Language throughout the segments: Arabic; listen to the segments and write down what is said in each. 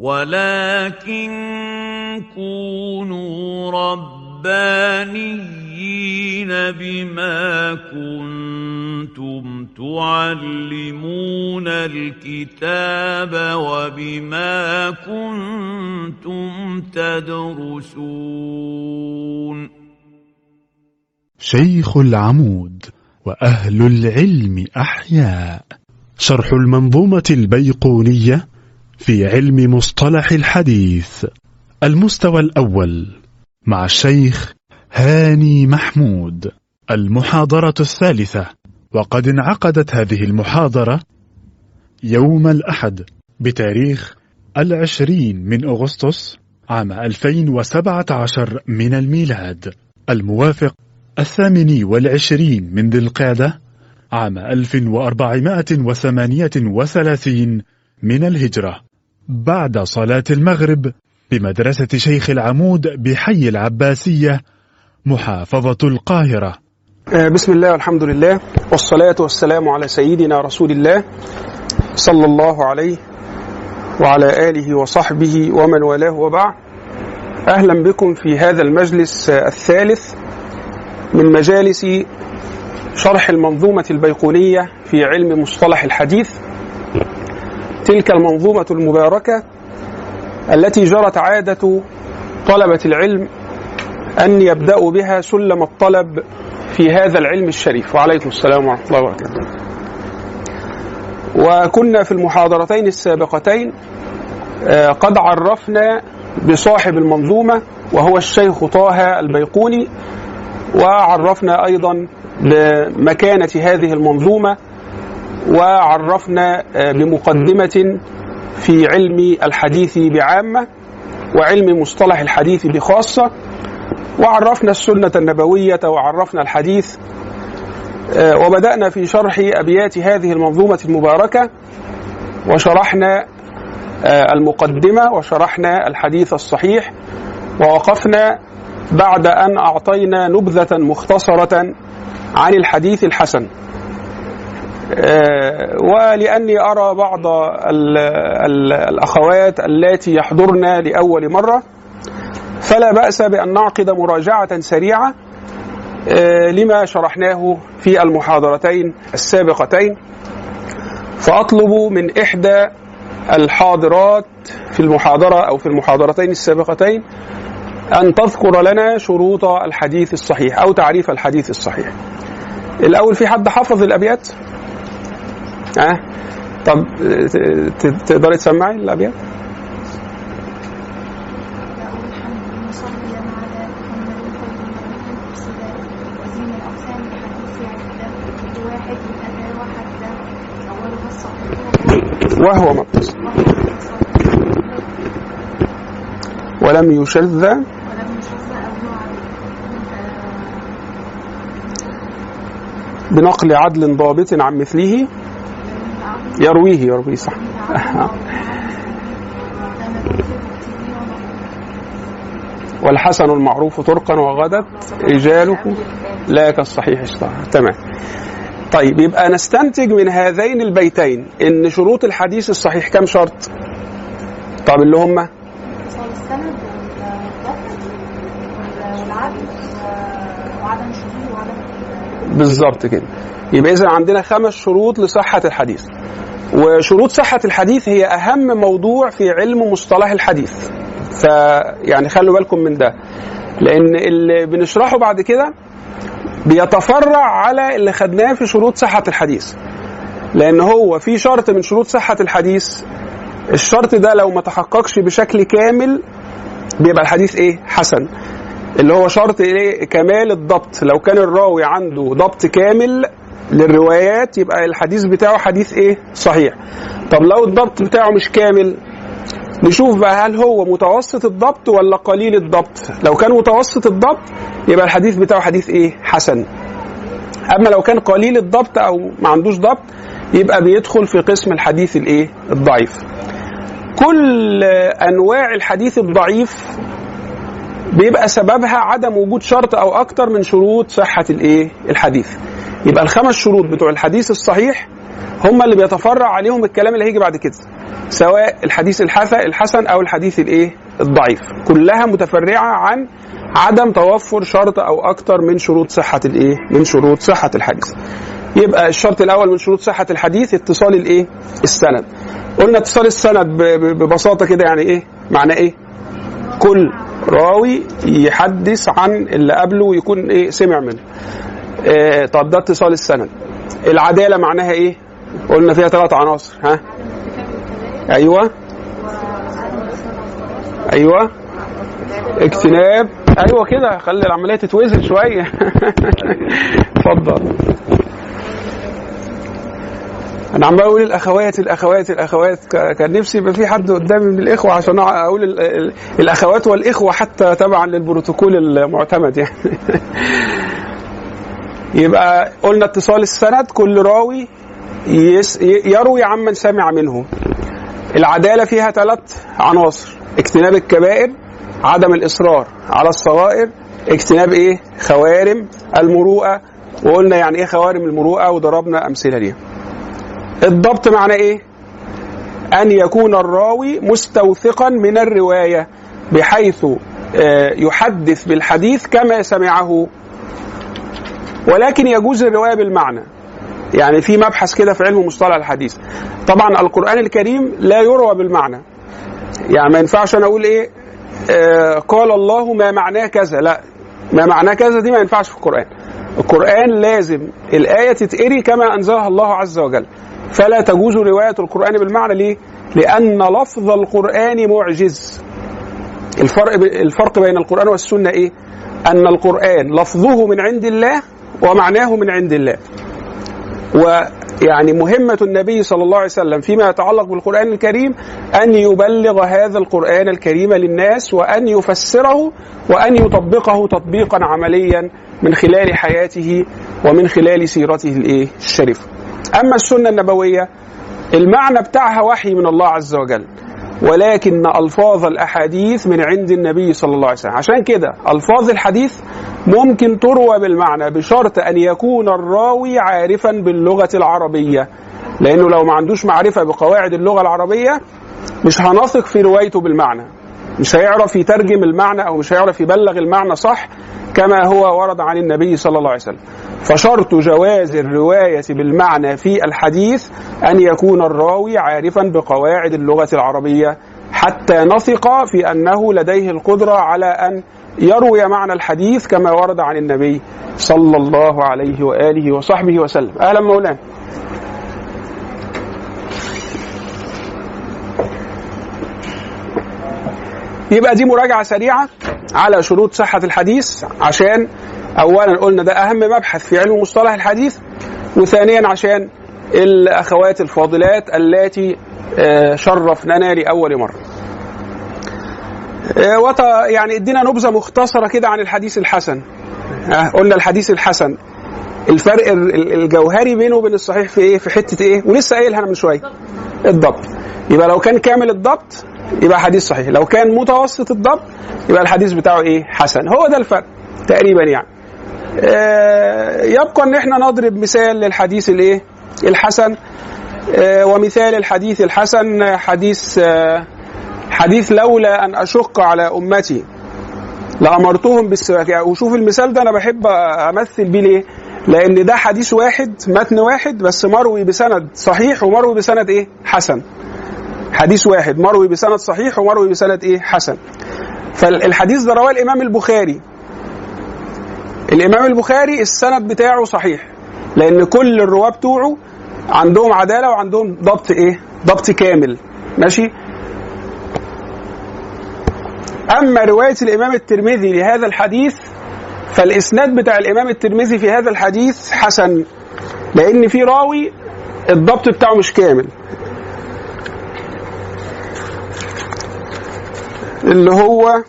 ولكن كونوا ربانيين بما كنتم تعلمون الكتاب وبما كنتم تدرسون. شيخ العمود وأهل العلم أحياء. شرح المنظومة البيقونية في علم مصطلح الحديث. المستوى الأول مع الشيخ هاني محمود. المحاضرة الثالثة. وقد انعقدت هذه المحاضرة يوم الأحد بتاريخ العشرين من أغسطس عام 2017 من الميلاد. الموافق الثامن والعشرين من ذي القعدة عام 1438 من الهجرة. بعد صلاة المغرب بمدرسة شيخ العمود بحي العباسية محافظة القاهرة. بسم الله والحمد لله والصلاة والسلام على سيدنا رسول الله صلى الله عليه وعلى آله وصحبه ومن والاه وبعد. أهلا بكم في هذا المجلس الثالث من مجالس شرح المنظومة البيقونية في علم مصطلح الحديث. تلك المنظومة المباركة التي جرت عادة طلبة العلم أن يبدأوا بها سلم الطلب في هذا العلم الشريف. وعليكم السلام ورحمة الله وبركاته. وكنا في المحاضرتين السابقتين قد عرفنا بصاحب المنظومة وهو الشيخ طه البيقوني وعرفنا أيضا بمكانة هذه المنظومة وعرفنا بمقدمة في علم الحديث بعامة وعلم مصطلح الحديث بخاصة وعرفنا السنة النبوية وعرفنا الحديث وبدأنا في شرح أبيات هذه المنظومة المباركة وشرحنا المقدمة وشرحنا الحديث الصحيح ووقفنا بعد أن أعطينا نبذة مختصرة عن الحديث الحسن. ولأني أرى بعض الأخوات التي يحضرن لأول مرة فلا بأس بأن نعقد مراجعة سريعة لما شرحناه في المحاضرتين السابقتين فأطلب من إحدى الحاضرات في المحاضرة أو في المحاضرتين السابقتين أن تذكر لنا شروط الحديث الصحيح أو تعريف الحديث الصحيح الأول في حد حفظ الأبيات؟ أه؟ طب تقدري تسمعي الأبيات؟ وهو متصل ولم يشذ بنقل عدل ضابط عن مثله يرويه يرويه صح. والحسن المعروف طرقا وغدت رجاله لا كالصحيح اشتهر تمام. طيب يبقى نستنتج من هذين البيتين. إن شروط الحديث الصحيح كم شرط؟ طب اللي هم؟ بالظبط كده. يبقى اذا عندنا خمس شروط لصحة الحديث. وشروط صحة الحديث هي أهم موضوع في علم مصطلح الحديث. فيعني خلوا بالكم من ده. لأن اللي بنشرحه بعد كده بيتفرع على اللي خدناه في شروط صحة الحديث. لأن هو في شرط من شروط صحة الحديث الشرط ده لو ما تحققش بشكل كامل بيبقى الحديث إيه؟ حسن. اللي هو شرط إيه؟ كمال الضبط. لو كان الراوي عنده ضبط كامل للروايات يبقى الحديث بتاعه حديث إيه؟ صحيح. طب لو الضبط بتاعه مش كامل نشوف بقى هل هو متوسط الضبط ولا قليل الضبط. لو كان متوسط الضبط يبقى الحديث بتاعه حديث إيه؟ حسن. أما لو كان قليل الضبط أو ما عندوش ضبط يبقى بيدخل في قسم الحديث الإيه؟ الضعيف. كل أنواع الحديث الضعيف بيبقى سببها عدم وجود شرط أو أكتر من شروط صحة الإيه؟ الحديث. يبقى الخمس شروط بتوع الحديث الصحيح هم اللي بيتفرع عليهم الكلام اللي هيجي بعد كده سواء الحديث الحسن الحسن أو الحديث الإيه؟ الضعيف. كلها متفرعة عن عدم توفر شرط أو أكثر من شروط صحة الإيه؟ من شروط صحة الحديث. يبقى الشرط الأول من شروط صحة الحديث اتصال الإيه؟ السند. قلنا اتصال السند ببساطة كده يعني إيه؟ معنى إيه؟ كل راوي يحدث عن اللي قبله ويكون إيه؟ سمع منه. آه طب ده اتصال السند. العدالة معناها إيه؟ قلنا فيها ثلاث عناصر ها؟ أيوه. أيوه. اجتناب. أيوه كده خلي العملية تتوزن شوية. اتفضل. أنا عمال أقول الأخوات الأخوات الأخوات. كان نفسي يبقى في حد قدامي من الإخوة عشان أقول ال- ال- الأخوات والإخوة حتى تبعا للبروتوكول المعتمد يعني. يبقى قلنا اتصال السند كل راوي يروي عمن سمع منه. العدالة فيها ثلاث عناصر اجتناب الكبائر عدم الإصرار على الصغائر اجتناب إيه؟ خوارم المروءة. وقلنا يعني إيه خوارم المروءة؟ وضربنا أمثلة ليها. الضبط معنى إيه؟ أن يكون الراوي مستوثقا من الرواية بحيث آه، يحدث بالحديث كما سمعه. ولكن يجوز الرواية بالمعنى. يعني في مبحث كده في علم مصطلح الحديث. طبعا القرآن الكريم لا يروى بالمعنى. يعني ما ينفعش أنا أقول إيه آه قال الله ما معناه كذا. لا ما معناه كذا دي ما ينفعش في القرآن. القرآن لازم الآية تتقري كما أنزلها الله عز وجل. فلا تجوز رواية القرآن بالمعنى. ليه؟ لأن لفظ القرآن معجز. الفرق الفرق بين القرآن والسنة إيه؟ أن القرآن لفظه من عند الله ومعناه من عند الله. ويعني مهمة النبي صلى الله عليه وسلم فيما يتعلق بالقرآن الكريم أن يبلغ هذا القرآن الكريم للناس وأن يفسره وأن يطبقه تطبيقا عمليا من خلال حياته ومن خلال سيرته الإيه؟ الشريفة. أما السنة النبوية المعنى بتاعها وحي من الله عز وجل. ولكن ألفاظ الأحاديث من عند النبي صلى الله عليه وسلم. عشان كده ألفاظ الحديث ممكن تروى بالمعنى بشرط أن يكون الراوي عارفا باللغة العربية. لأنه لو ما عندوش معرفة بقواعد اللغة العربية مش هنثق في روايته بالمعنى. مش هيعرف يترجم المعنى أو مش هيعرف يبلغ المعنى صح كما هو ورد عن النبي صلى الله عليه وسلم. فشرط جواز الرواية بالمعنى في الحديث أن يكون الراوي عارفا بقواعد اللغة العربية حتى نثق في أنه لديه القدرة على أن يروي معنى الحديث كما ورد عن النبي صلى الله عليه وآله وصحبه وسلم. أهلا مولانا. يبقى دي مراجعة سريعة على شروط صحة الحديث عشان أولا قلنا ده أهم مبحث في علم مصطلح الحديث وثانيا عشان الأخوات الفاضلات التي آه، شرفننا لأول مرة. آه، وط يعني ادينا نبذة مختصرة كده عن الحديث الحسن. آه، قلنا الحديث الحسن. الفرق ال- ال- الجوهري بينه وبين الصحيح في إيه؟ في حتة إيه؟ ولسه قايلها أنا من شوية. الضبط. يبقى لو كان كامل الضبط يبقى حديث صحيح. لو كان متوسط الضبط يبقى الحديث بتاعه إيه؟ حسن. هو ده الفرق تقريبا يعني. آه، يبقى إن إحنا نضرب مثال للحديث الإيه؟ الحسن. آه، ومثال الحديث الحسن حديث آه، حديث لولا أن أشق على أمتي. لأمرتهم بالسواك. يعني وشوف المثال ده أنا بحب أمثل بيه ليه؟ لأن ده حديث واحد متن واحد بس مروي بسند صحيح ومروي بسند إيه؟ حسن. حديث واحد مروي بسند صحيح ومروي بسند إيه؟ حسن. فالحديث ده رواه الإمام البخاري. الإمام البخاري السند بتاعه صحيح لأن كل الرواه بتوعه عندهم عدالة وعندهم ضبط إيه؟ ضبط كامل. ماشي؟ أما رواية الإمام الترمذي لهذا الحديث فالإسناد بتاع الإمام الترمذي في هذا الحديث حسن لأن في راوي الضبط بتاعه مش كامل. اللي هو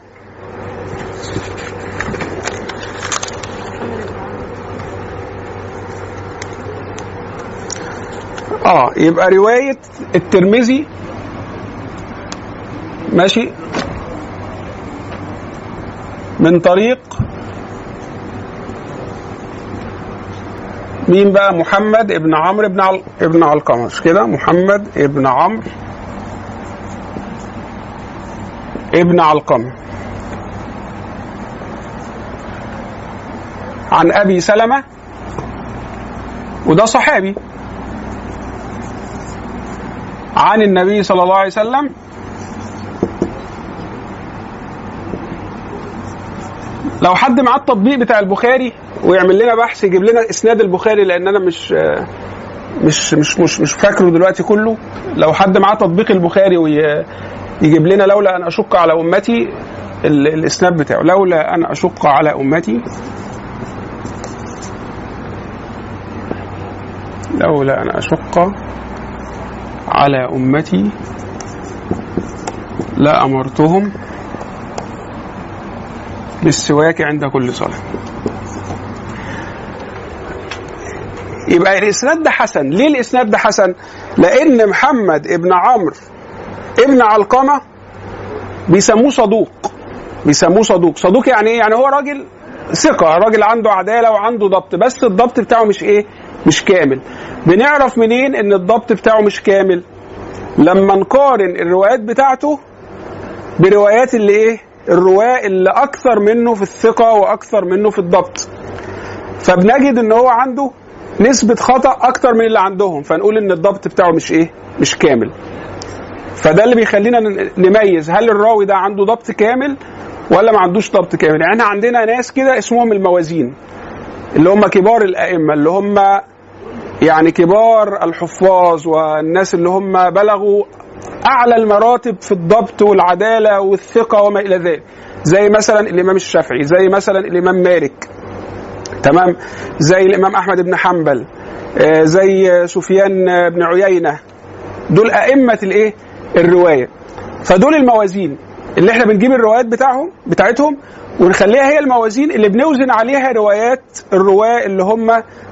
آه يبقى رواية الترمذي ماشي؟ من طريق مين بقى؟ محمد ابن عمرو ابن عل... ابن علقمة. مش كده؟ محمد ابن عمرو ابن علقمة. عن أبي سلمة؟ وده صحابي. عن النبي صلى الله عليه وسلم؟ لو حد معاه التطبيق بتاع البخاري ويعمل لنا بحث يجيب لنا إسناد البخاري لأن أنا مش مش مش مش, مش فاكره دلوقتي كله. لو حد معاه تطبيق البخاري ويجيب لنا لولا أن أشق على أمتي ال- الإسناد بتاعه. لولا أن أشق على أمتي لولا أن أشق على أمتي لامرتهم بالسواك عند كل صلاة. يبقى الإسناد ده حسن. ليه الإسناد ده حسن؟ لأن محمد ابن عمرو ابن علقمة بيسموه صدوق. بيسموه صدوق. صدوق يعني إيه؟ يعني هو راجل ثقة راجل عنده عدالة وعنده ضبط. بس الضبط بتاعه مش إيه؟ مش كامل. بنعرف منين إن الضبط بتاعه مش كامل؟ لما نقارن الروايات بتاعته بروايات اللي إيه؟ الرواة اللي أكثر منه في الثقة وأكثر منه في الضبط. فبنجد إن هو عنده نسبة خطأ أكتر من اللي عندهم فنقول إن الضبط بتاعه مش إيه؟ مش كامل. فده اللي بيخلينا نميز هل الراوي ده عنده ضبط كامل ولا ما عندوش ضبط كامل؟ يعني إحنا عندنا ناس كده اسمهم الموازين اللي هم كبار الأئمة اللي هم يعني كبار الحفاظ والناس اللي هم بلغوا أعلى المراتب في الضبط والعدالة والثقة وما إلى ذلك. زي مثلا الإمام الشافعي، زي مثلا الإمام مالك، تمام؟ زي الإمام أحمد بن حنبل آه، زي سفيان بن عيينة. دول أئمة الإيه؟ الرواية. فدول الموازين اللي إحنا بنجيب الروايات بتاعهم بتاعتهم ونخليها هي الموازين اللي بنوزن عليها روايات الرواة اللي هم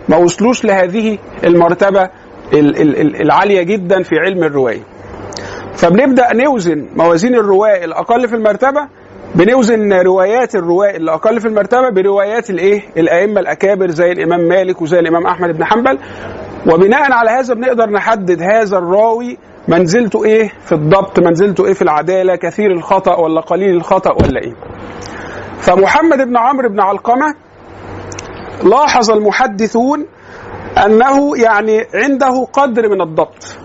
ما وصلوش لهذه المرتبة ال- ال- ال- العالية جدا في علم الرواية. فبنبدأ نوزن موازين الرواة الأقل في المرتبة بنوزن روايات الرواه اللي أقل في المرتبة بروايات الإيه؟ الأئمة الأكابر زي الإمام مالك وزي الإمام أحمد بن حنبل. وبناء على هذا بنقدر نحدد هذا الراوي منزلته إيه؟ في الضبط منزلته إيه؟ في العدالة كثير الخطأ ولا قليل الخطأ ولا إيه. فمحمد بن عمرو بن علقمة لاحظ المحدثون أنه يعني عنده قدر من الضبط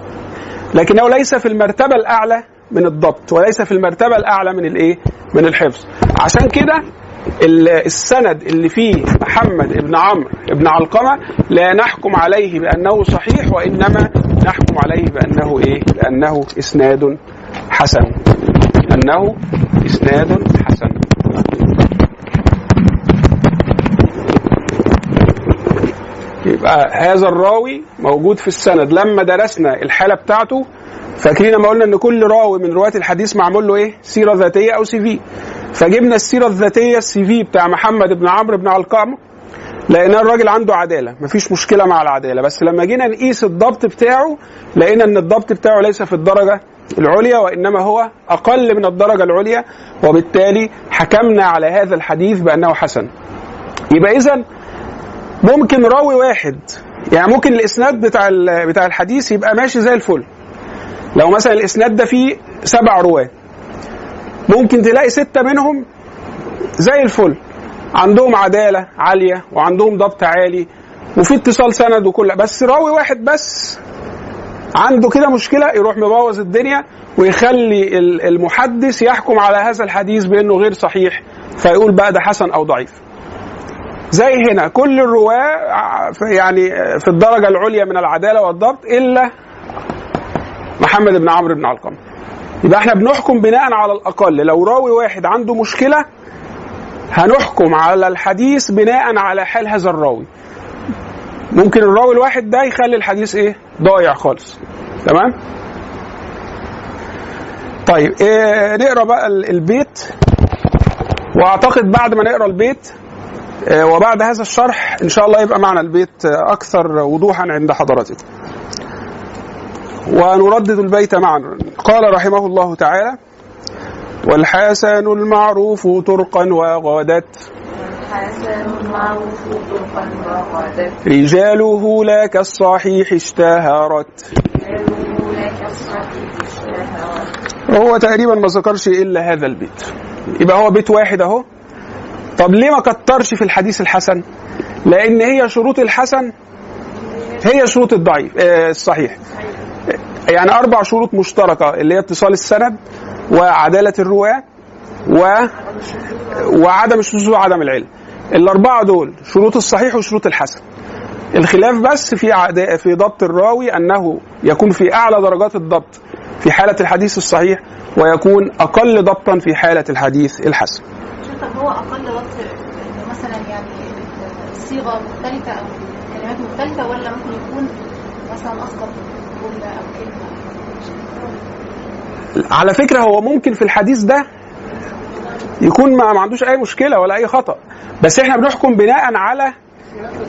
لكنه ليس في المرتبة الأعلى من الضبط وليس في المرتبة الأعلى من الإيه؟ من الحفظ. عشان كده ال- السند اللي فيه محمد بن عمرو بن علقمة لا نحكم عليه بأنه صحيح وإنما نحكم عليه بأنه إيه؟ بأنه إسناد حسن. أنه إسناد حسن. يبقى هذا الراوي موجود في السند لما درسنا الحالة بتاعته فاكرين لما قلنا إن كل راوي من رواه الحديث معمول له إيه؟ سيرة ذاتية أو سي في. فجبنا السيرة الذاتية السي في بتاع محمد بن عمرو بن علقمه لقينا الراجل عنده عدالة مفيش مشكلة مع العدالة بس لما جينا نقيس الضبط بتاعه لقينا إن الضبط بتاعه ليس في الدرجة العليا وإنما هو أقل من الدرجة العليا وبالتالي حكمنا على هذا الحديث بأنه حسن. يبقى اذا ممكن راوي واحد يعني ممكن الإسناد بتاع بتاع الحديث يبقى ماشي زي الفل لو مثلا الإسناد ده فيه سبع رواة ممكن تلاقي ستة منهم زي الفل. عندهم عدالة عالية وعندهم ضبط عالي وفي اتصال سند وكل بس راوي واحد بس عنده كده مشكلة يروح مبوظ الدنيا ويخلي ال- المحدث يحكم على هذا الحديث بأنه غير صحيح فيقول بقى ده حسن أو ضعيف. زي هنا كل الرواة يعني في الدرجة العليا من العدالة والضبط إلا محمد بن عمرو بن علقمة. يبقى إحنا بنحكم بناء على الأقل. لو راوي واحد عنده مشكلة هنحكم على الحديث بناء على حال هذا الراوي. ممكن الراوي الواحد ده يخلي الحديث إيه؟ ضايع خالص. تمام؟ طيب إيه نقرأ بقى ال- البيت. وأعتقد بعد ما نقرأ البيت آه، وبعد هذا الشرح إن شاء الله يبقى معنا البيت آه، أكثر وضوحا عند حضراتكم. ونردد البيت معا. قال رحمه الله تعالى والحسن المعروف طرقا وردت رجاله لا كالصحيح اشتهرت. هو تقريبا ما ذكرش إلا هذا البيت. يبقى هو بيت واحد أهو. طب ليه ما كترش في الحديث الحسن؟ لأن هي شروط الحسن هي شروط الضعيف آه، الصحيح. يعني أربع شروط مشتركة اللي هي اتصال السند وعدالة الرواة و وعدم الشذوذ وعدم العلم. الأربعة دول شروط الصحيح وشروط الحسن. الخلاف بس في عد... في ضبط الراوي أنه يكون في أعلى درجات الضبط في حالة الحديث الصحيح ويكون أقل ضبطا في حالة الحديث الحسن. هو أقل ضبط مثلا يعني الصيغه مختلفة أو الكلمات مختلفة ولا ممكن يكون مثلا اسقط على فكرة هو ممكن في الحديث ده يكون ما ما عندوش أي مشكلة ولا أي خطأ. بس إحنا بنحكم بناء على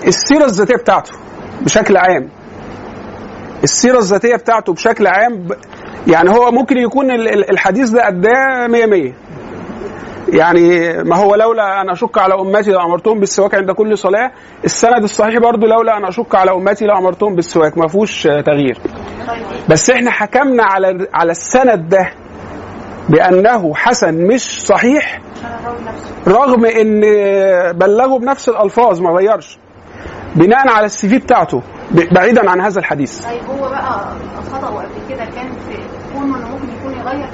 السيرة الذاتية بتاعته بشكل عام. السيرة الذاتية بتاعته بشكل عام يعني هو ممكن يكون ال- ال- الحديث ده أداه 100 100 يعني ما هو لولا أن أشك على أمتي لأمرتهم بالسواك عند كل صلاة السند الصحيح برضو لولا أن أشك على أمتي لأمرتهم بالسواك ما فيهوش تغيير. بس إحنا حكمنا على على السند ده بأنه حسن مش صحيح رغم إن بلغوا بنفس الألفاظ ما غيرش. بناء على السي في بتاعته بعيدا عن هذا الحديث. طيب هو بقى خطأه قبل كده كان في كونه ممكن يكون يغير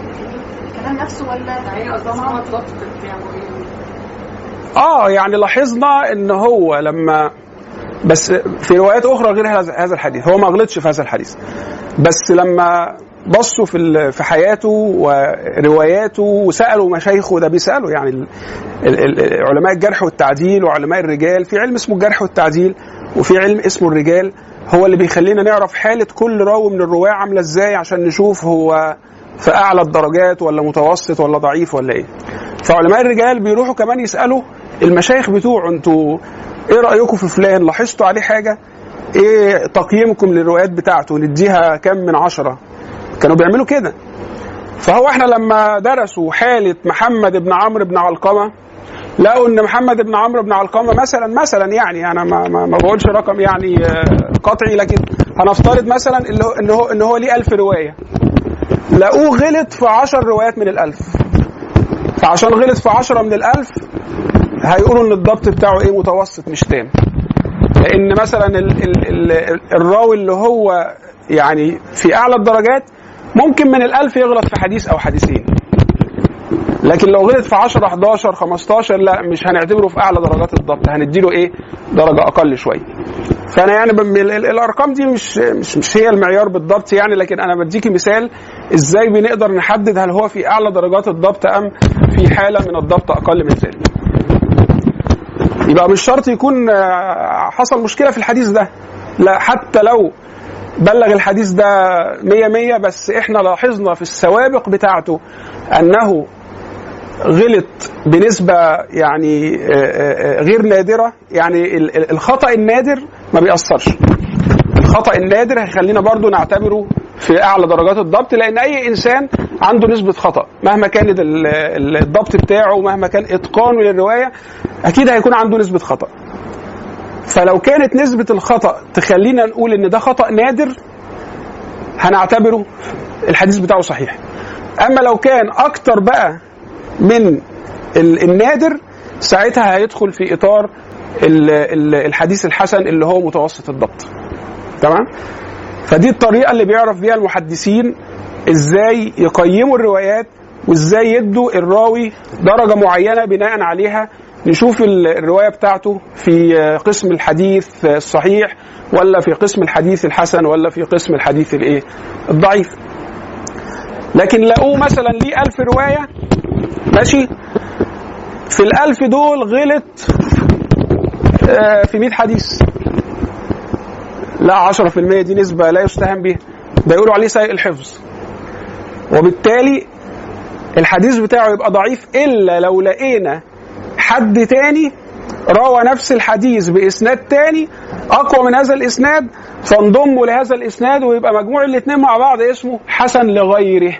نفسه ولا هي إيه آه يعني لاحظنا إن هو لما بس في روايات أخرى غير هذا هذا الحديث. هو ما غلطش في هذا الحديث. بس لما بصوا في ال- في حياته ورواياته وسألوا مشايخه ده بيسألوا يعني ال- ال- ال- علماء الجرح والتعديل وعلماء الرجال في علم اسمه الجرح والتعديل وفي علم اسمه الرجال هو اللي بيخلينا نعرف حالة كل راوي من الرواه عاملة إزاي عشان نشوف هو في اعلى الدرجات ولا متوسط ولا ضعيف ولا إيه. فعلماء الرجال بيروحوا كمان يسألوا المشايخ بتوعه أنتوا إيه رأيكم في فلان؟ لاحظتوا عليه حاجة؟ إيه تقييمكم للروايات بتاعته؟ نديها كم من عشرة؟ كانوا بيعملوا كده. فهو إحنا لما درسوا حالة محمد بن عمرو بن علقمة لقوا إن محمد بن عمرو بن علقمة مثلا مثلا يعني أنا ما, ما, ما بقولش رقم يعني آه، قطعي لكن هنفترض مثلا إن هو إن هو ليه 1000 رواية. لقوه غلط في 10 روايات من الألف. فعشان غلط في 10 من الألف هيقولوا إن الضبط بتاعه إيه؟ متوسط مش تام. لأن مثلا ال ال ال الراوي اللي هو يعني في أعلى الدرجات ممكن من الألف يغلط في حديث أو حديثين. لكن لو غلط في 10 11 15 لا مش هنعتبره في أعلى درجات الضبط. هنديله إيه؟ درجة أقل شوية. فأنا يعني بم- ال- ال- الأرقام دي مش مش مش هي المعيار بالضبط يعني لكن أنا بديكي مثال إزاي بنقدر نحدد هل هو في أعلى درجات الضبط أم في حالة من الضبط أقل من ذلك. يبقى مش شرط يكون آه، حصل مشكلة في الحديث ده. لا حتى لو بلغ الحديث ده مية مية بس إحنا لاحظنا في السوابق بتاعته أنه غلط بنسبة يعني آه، آه، آه، غير نادرة. يعني ال- ال- الخطأ النادر ما بيأثرش. الخطأ النادر هيخلينا برضو نعتبره في أعلى درجات الضبط لأن أي إنسان عنده نسبة خطأ مهما كان ال- ال- الضبط بتاعه ومهما كان إتقانه للرواية أكيد هيكون عنده نسبة خطأ. فلو كانت نسبة الخطأ تخلينا نقول إن ده خطأ نادر هنعتبره الحديث بتاعه صحيح. أما لو كان أكتر بقى من ال- النادر ساعتها هيدخل في إطار ال- ال- الحديث الحسن اللي هو متوسط الضبط. تمام؟ فدي الطريقة اللي بيعرف بيها المحدثين إزاي يقيموا الروايات وإزاي يدوا الراوي درجة معينة بناء عليها. نشوف ال- الرواية بتاعته في قسم الحديث الصحيح ولا في قسم الحديث الحسن ولا في قسم الحديث الإيه؟ الضعيف. لكن لقوه مثلا ليه ألف رواية ماشي؟ في الألف دول غلط آه، في 100 حديث. لا 10% دي نسبة لا يستهان بها ده يقولوا عليه سيء الحفظ. وبالتالي الحديث بتاعه يبقى ضعيف إلا لو لقينا حد تاني روى نفس الحديث بإسناد تاني أقوى من هذا الإسناد فانضموا لهذا الإسناد ويبقى مجموع الاتنين مع بعض اسمه حسن لغيره.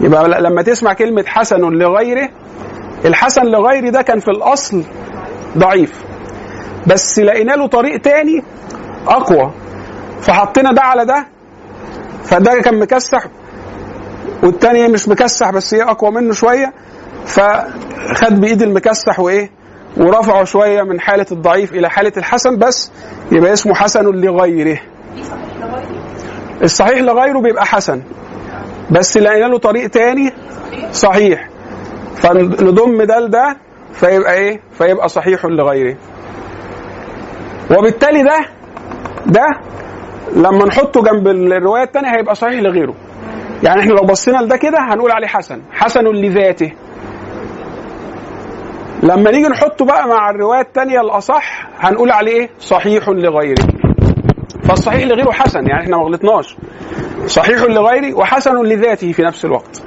يبقى لما تسمع كلمة حسن لغيره الحسن لغير ده كان في الأصل ضعيف. بس لقينا له طريق تاني أقوى. فحطينا ده على ده فده كان مكسح والتاني مش مكسح بس هي أقوى منه شوية. فخد بإيد المكسح وإيه ورفعه شوية من حالة الضعيف إلى حالة الحسن بس يبقى اسمه حسن لغيره لغيره. الصحيح لغيره بيبقى حسن. بس لقينا له طريق تاني؟ صحيح. فنضم ده لده فيبقى إيه؟ فيبقى صحيح لغيره. وبالتالي ده ده لما نحطه جنب الرواية الثانية هيبقى صحيح لغيره. يعني إحنا لو بصينا لده كده هنقول عليه حسن. حسن لذاته. لما نيجي نحطه بقى مع الرواية الثانية الأصح هنقول عليه إيه صحيح لغيره. فالصحيح لغيره حسن يعني إحنا ما غلطناش. صحيح لغيره وحسن لذاته في نفس الوقت.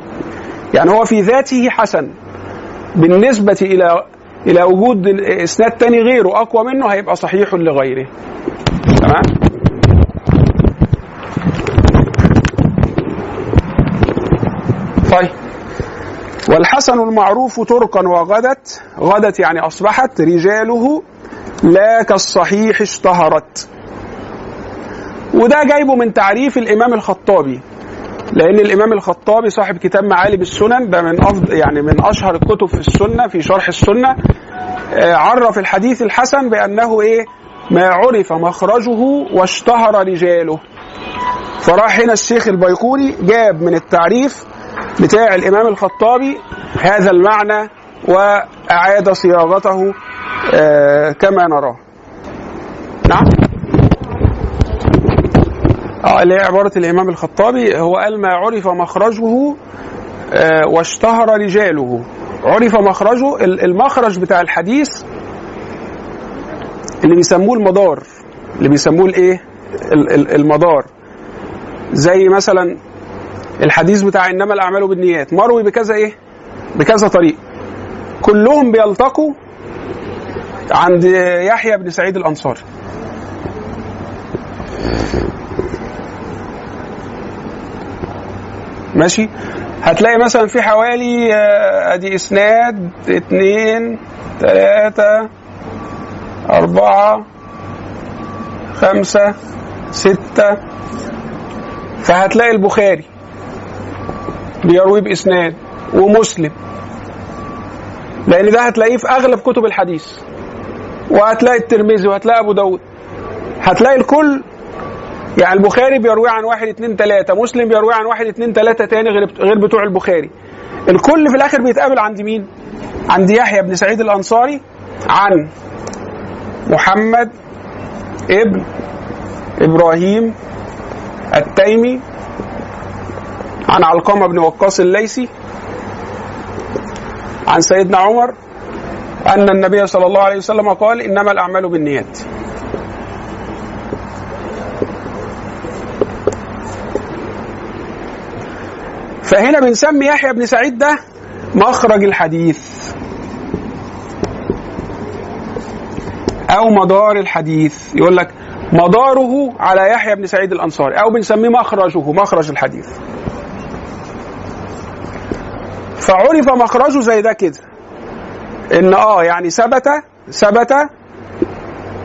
يعني هو في ذاته حسن. بالنسبة إلى إلى وجود إسناد تاني غيره أقوى منه هيبقى صحيح لغيره. تمام؟ طيب. والحسن المعروف تركا وغدت. غدت يعني أصبحت رجاله لا كالصحيح اشتهرت. وده جايبه من تعريف الإمام الخطابي. لأن الإمام الخطابي صاحب كتاب معالم السنن ده من افضل يعني من أشهر الكتب في السنة في شرح السنة. آه، عرف الحديث الحسن بأنه إيه؟ ما عرف مخرجه واشتهر رجاله. فراح هنا الشيخ البيقوني جاب من التعريف بتاع الإمام الخطابي هذا المعنى وأعاد صياغته آه، كما نراه. نعم؟ آه اللي هي عبارة الإمام الخطابي هو قال ما عرف مخرجه آه، واشتهر رجاله. عرف مخرجه ال- المخرج بتاع الحديث اللي بيسموه المدار. اللي بيسموه الإيه؟ ال- ال- المدار. زي مثلا الحديث بتاع إنما الأعمال بالنيات. مروي بكذا إيه؟ بكذا طريق. كلهم بيلتقوا عند يحيى بن سعيد الأنصاري. ماشي؟ هتلاقي مثلا في حوالي آه، أدي إسناد اتنين تلاتة أربعة خمسة ستة. فهتلاقي البخاري بيروي بإسناد ومسلم لأن ده هتلاقيه في أغلب كتب الحديث. وهتلاقي الترمذي وهتلاقي أبو داود. هتلاقي الكل يعني البخاري بيروي عن واحد اتنين تلاتة. مسلم بيروي عن واحد اتنين تلاتة تاني غير غير بتوع البخاري. الكل في الآخر بيتقابل عند مين؟ عند يحيى بن سعيد الأنصاري عن محمد ابن إبراهيم التيمي عن علقمة بن وقاص الليثي عن سيدنا عمر أن النبي صلى الله عليه وسلم قال إنما الأعمال بالنيات. فهنا بنسمي يحيى بن سعيد ده مخرج الحديث أو مدار الحديث. يقول لك مداره على يحيى بن سعيد الأنصاري أو بنسميه مخرجه مخرج الحديث. فعرف مخرجه زي ده كده إن آه يعني ثبت ثبت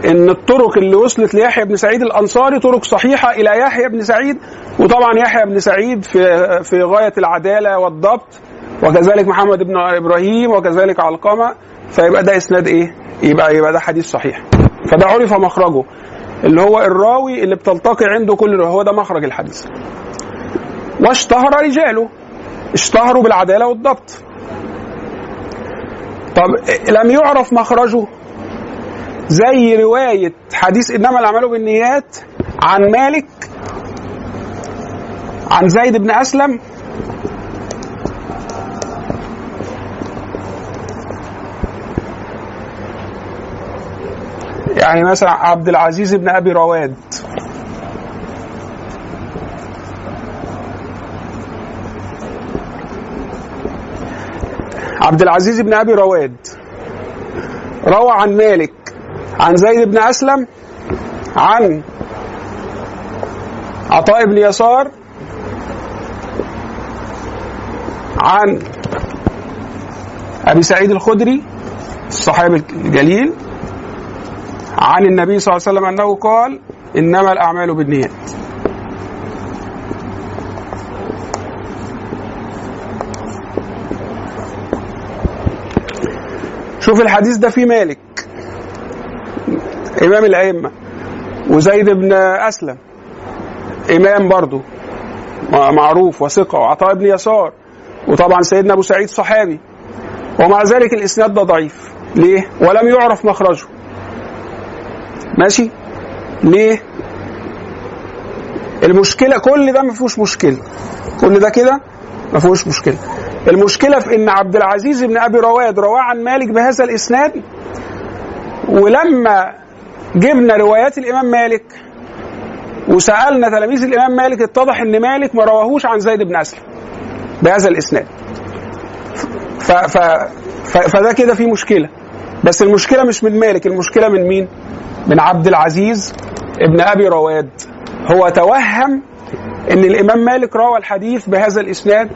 إن الطرق اللي وصلت ليحيى بن سعيد الأنصاري طرق صحيحة إلى يحيى بن سعيد وطبعا يحيى بن سعيد في في غاية العدالة والضبط وكذلك محمد بن إبراهيم وكذلك علقمة فيبقى ده إسناد إيه؟ يبقى يبقى ده حديث صحيح. فده عرف مخرجه اللي هو الراوي اللي بتلتقي عنده كل هو ده مخرج الحديث. واشتهر رجاله اشتهروا بالعدالة والضبط. طب لم يعرف مخرجه؟ زي رواية حديث إنما الأعمال بالنيات عن مالك عن زيد بن أسلم. يعني مثلا عبد العزيز بن أبي رواد. عبد العزيز بن أبي رواد. روى عن مالك. عن زيد بن أسلم عن عطاء بن يسار عن أبي سعيد الخدري الصحابي الجليل عن النبي صلى الله عليه وسلم أنه قال إنما الأعمال بالنيات. شوف الحديث ده فيه مالك. إمام الأئمة وزيد بن أسلم إمام برضه معروف وثقة وعطاء بن يسار وطبعا سيدنا أبو سعيد صحابي ومع ذلك الإسناد ده ضعيف. ليه؟ ولم يعرف مخرجه. ماشي؟ ليه؟ المشكلة كل ده ما فيهوش مشكلة. كل ده كده ما فيهوش مشكلة. المشكلة في إن عبد العزيز بن أبي رواد رواه عن مالك بهذا الإسناد ولما جبنا روايات الإمام مالك وسألنا تلاميذ الإمام مالك اتضح إن مالك ما رواهوش عن زيد بن أسلم بهذا الإسناد. ف ف ف فده كده في مشكلة. بس المشكلة مش من مالك المشكلة من مين؟ من عبد العزيز ابن أبي رواد. هو توهم إن الإمام مالك روى الحديث بهذا الإسناد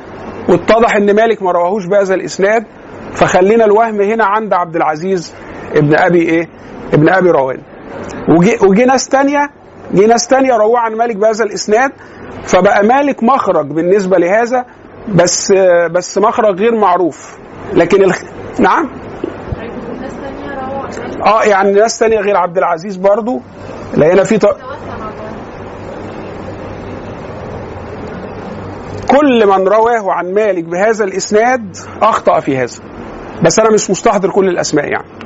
واتضح إن مالك ما رواهوش بهذا الإسناد. فخلينا الوهم هنا عند عبد العزيز ابن أبي إيه؟ ابن أبي رواد. وجي, وجي ناس تانية جه ناس تانية رواه عن مالك بهذا الإسناد فبقى مالك مخرج بالنسبة لهذا بس بس مخرج غير معروف. لكن الخ... نعم؟ آه يعني ناس تانية غير عبد العزيز برضو لقينا في ط... كل من رواه عن مالك بهذا الإسناد أخطأ في هذا. بس أنا مش مستحضر كل الأسماء يعني.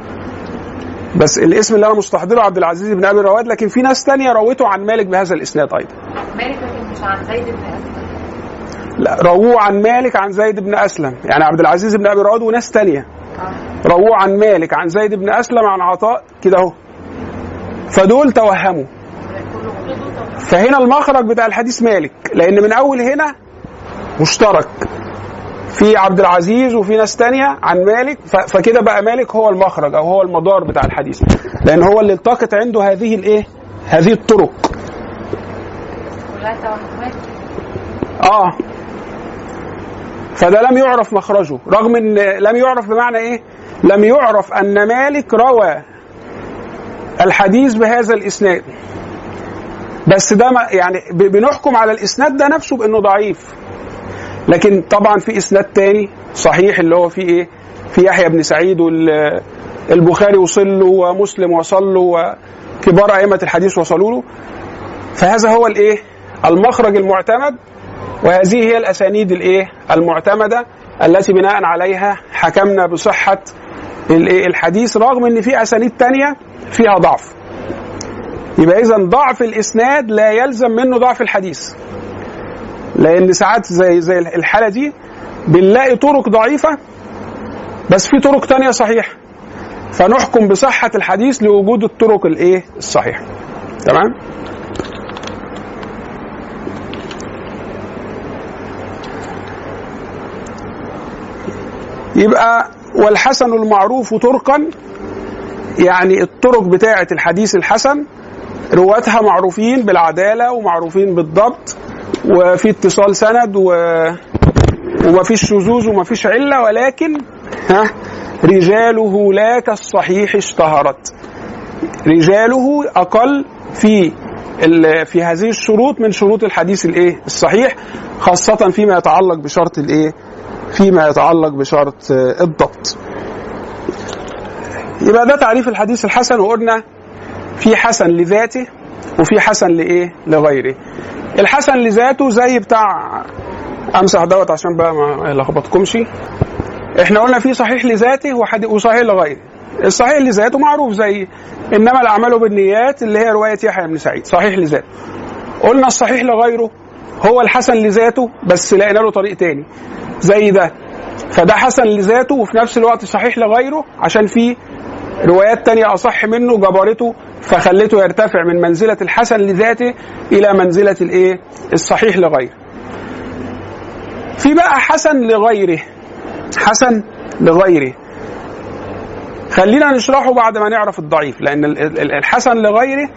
بس الاسم اللي أنا مستحضره عبد العزيز بن ابي رواد لكن في ناس تانية روته عن مالك بهذا الاسناد أيضا. مالك لكن مش عن زيد بن أسلم. لا رووه عن مالك عن زيد بن أسلم. يعني عبد العزيز بن أبي رواد وناس تانية. آه. رووه عن مالك عن زيد بن أسلم عن عطاء كده اهو. فدول توهموا. فهنا المخرج بتاع الحديث مالك لأن من أول هنا مشترك. في عبد العزيز وفي ناس تانية عن مالك فكده بقى مالك هو المخرج أو هو المدار بتاع الحديث. لأن هو اللي التقط عنده هذه الإيه؟ هذه الطرق. آه. فده لم يعرف مخرجه رغم إن لم يعرف بمعنى إيه؟ لم يعرف أن مالك روى الحديث بهذا الإسناد. بس ده يعني بنحكم على الإسناد ده نفسه بأنه ضعيف. لكن طبعا في إسناد تاني صحيح اللي هو فيه إيه؟ في يحيى بن سعيد والبخاري وصل له ومسلم وصل له وكبار أئمة الحديث وصلوا له. فهذا هو الإيه؟ المخرج المعتمد وهذه هي الأسانيد الإيه؟ المعتمدة التي بناء عليها حكمنا بصحة الإيه؟ الحديث رغم إن في أسانيد تانية فيها ضعف. يبقى اذا ضعف الإسناد لا يلزم منه ضعف الحديث. لأن ساعات زي زي الحالة دي بنلاقي طرق ضعيفة بس في طرق تانية صحيحة. فنحكم بصحة الحديث لوجود الطرق الإيه؟ الصحيحة. تمام؟ يبقى والحسن المعروف طرقا يعني الطرق بتاعة الحديث الحسن رواتها معروفين بالعدالة ومعروفين بالضبط. وفي اتصال سند و... ومفيش شذوذ ومفيش علة ولكن ها رجاله لا كالصحيح اشتهرت. رجاله أقل في. في هذه الشروط من شروط الحديث الإيه؟ الصحيح خاصة فيما يتعلق بشرط الإيه؟ فيما يتعلق بشرط الضبط. يبقى ده تعريف الحديث الحسن وقلنا في حسن لذاته وفي حسن لإيه؟ لغيره. الحسن لذاته زي بتاع أمسح دوت عشان بقى ما يلخبطكمش. إحنا قلنا في صحيح لذاته وصحيح لغيره. الصحيح لذاته معروف زي إنما الأعمال بالنيات اللي هي رواية يحيى بن سعيد. صحيح لذاته. قلنا الصحيح لغيره هو الحسن لذاته بس لقينا له طريق تاني. زي ده. فده حسن لذاته وفي نفس الوقت صحيح لغيره عشان في روايات تانية أصح منه جبرته فخلته يرتفع من منزلة الحسن لذاته إلى منزلة الإيه؟ الصحيح لغيره. في بقى حسن لغيره حسن لغيره خلينا نشرحه بعد ما نعرف الضعيف لأن ال- ال- الحسن لغيره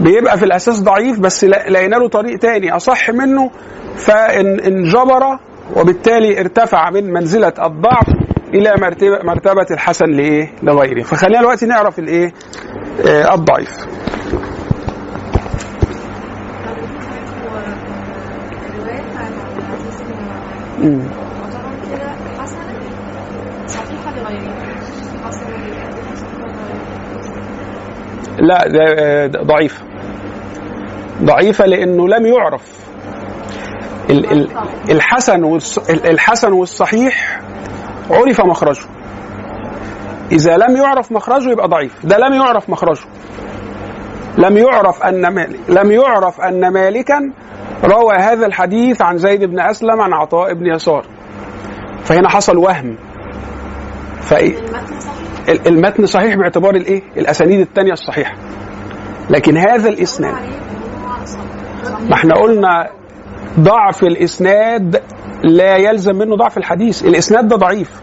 بيبقى في الأساس ضعيف بس لقينا له طريق تاني أصح منه فانجبر وبالتالي ارتفع من منزلة الضعف إلى مرتبه مرتبة الحسن لإيه؟ لغيره. فخلينا دلوقتي نعرف الإيه؟ آه، الضعيف. الرواية بتاعت عبد العزيز بن مم. وطبعا كده حسنة صحيحة لغيره حسنة لغيره صحيحة لغيره لا ده آه، ده ضعيفه ضعيفة لأنه لم يعرف. ال- ال- الحسن الحسن والصحيح عرف مخرجه. إذا لم يعرف مخرجه يبقى ضعيف. ده لم يعرف مخرجه. لم يعرف مالك لم يعرف أن مالكا روى هذا الحديث عن زيد بن أسلم عن عطاء بن يسار. فهنا حصل وهم. فإيه المتن صحيح؟ باعتبار الإيه؟ الأسانيد الثانية الصحيحة. لكن هذا الإسناد. ما إحنا قلنا ضعف الإسناد لا يلزم منه ضعف الحديث. الإسناد ده ضعيف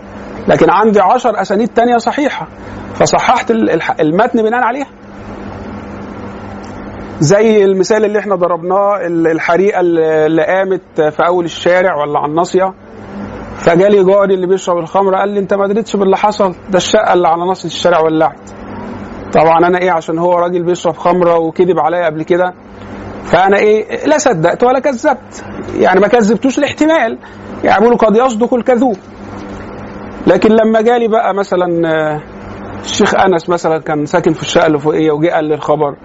لكن عندي عشر أسانيد تانية صحيحة فصححت المتن بناء عليها. زي المثال اللي إحنا ضربناه ال- الحريقة اللي اللي قامت في أول الشارع ولا على الناصية فجالي جاري اللي بيشرب الخمر قال لي أنت ما دريتش باللي حصل ده الشقة اللي على ناصية الشارع ولعت. طبعا أنا إيه عشان هو راجل بيشرب خمرة وكذب عليا قبل كده فأنا إيه لا صدقت ولا كذبت. يعني ما كذبتوش الاحتمال. يعني بيقولوا قد يصدق الكذوب. لكن لما جالي بقى مثلا آه، الشيخ أنس مثلا كان ساكن في الشقة اللي فوقيه وجه قال لي الخبر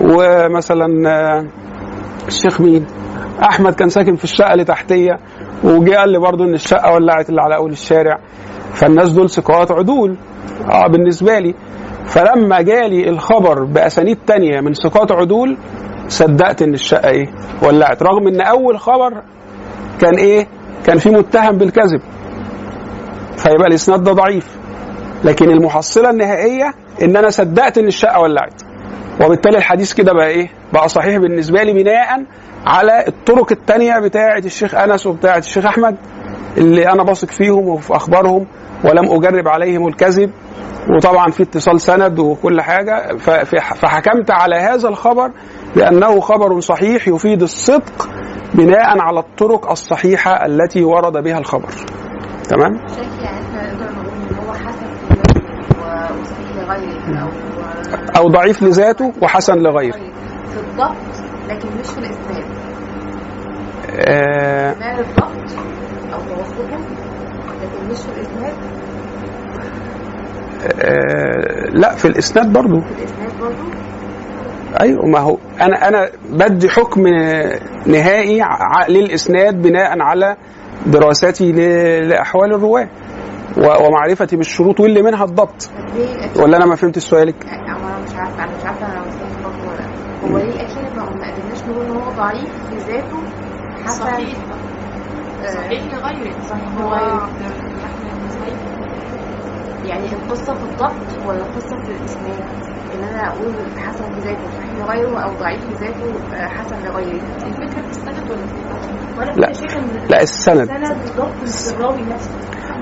ومثلا آه، الشيخ مين؟ أحمد كان ساكن في الشقة اللي تحتية. وجه قال لي برضه إن الشقة ولعت اللي على أول الشارع. فالناس دول ثقات عدول. آه بالنسبة لي. فلما جالي الخبر بأسانيد تانية من ثقات عدول صدقت إن الشقة إيه؟ ولعت. رغم إن أول خبر كان إيه؟ كان في متهم بالكذب. فيبقى الإسناد ده ضعيف. لكن المحصلة النهائية إن أنا صدقت إن الشقة ولعت. وبالتالي الحديث كده بقى إيه؟ بقى صحيح بالنسبة لي بناء على الطرق التانية بتاعة الشيخ أنس وبتاعة الشيخ أحمد اللي أنا بثق فيهم وفي أخبارهم ولم أجرب عليهم الكذب. وطبعا في اتصال سند وكل حاجة. فحكمت على هذا الخبر بأنه خبر صحيح يفيد الصدق بناء على الطرق الصحيحة التي ورد بها الخبر. تمام؟ يعني أو ضعيف لذاته وحسن لغيره. في الضبط لكن مش في الاسناد آه. الضبط أو توثقه لكن مش في الاسناد آه لا في الإسناد برضو. في الإسناد برضه أيوه ما هو أنا أنا بدي حكم نهائي للإسناد بناء على دراستي ل- لأحوال الرواة ومعرفتي بالشروط واللي منها الضبط. ولا أنا ما فهمت سؤالك؟ أنا مش عارفة أنا مش عارفة أنا مستني برضه ولا. هو ليه أكيد ما قدرناش نقول إن هو ضعيف في ذاته؟ حسن صحيح. آه، صحيح لغيره صحيح. هو- يعني القصة في الضبط ولا القصة في الإسناد؟ إن أنا أقول حسن في ذاته صحيح لغيره أو ضعيف في ذاته آه، حسن لغيره الفكرة في السند ولا في لا. لا السند السند. مش الراوي نفسه.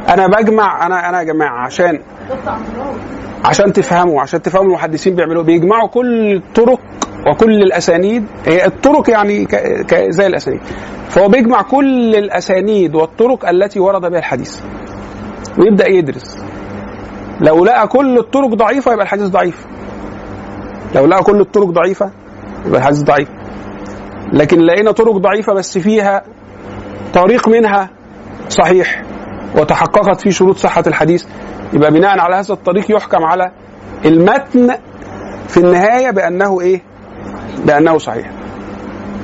أنا بجمع أنا أنا يا جماعة عشان ضبط عن الراوي. عشان تفهموا عشان تفهموا المحدثين بيعملوا إيه. بيجمعوا كل الطرق وكل الأسانيد. هي الطرق يعني ك... ك... زي الأسانيد. فهو بيجمع كل الأسانيد والطرق التي ورد بها الحديث. ويبدأ يدرس. لو لقى كل الطرق ضعيفة يبقى الحديث ضعيف لو لقى كل الطرق ضعيفة يبقى الحديث ضعيف لكن لقينا طرق ضعيفة بس فيها طريق منها صحيح وتحققت فيه شروط صحة الحديث يبقى بناء على هذا الطريق يحكم على المتن في النهاية بأنه إيه؟ بأنه صحيح.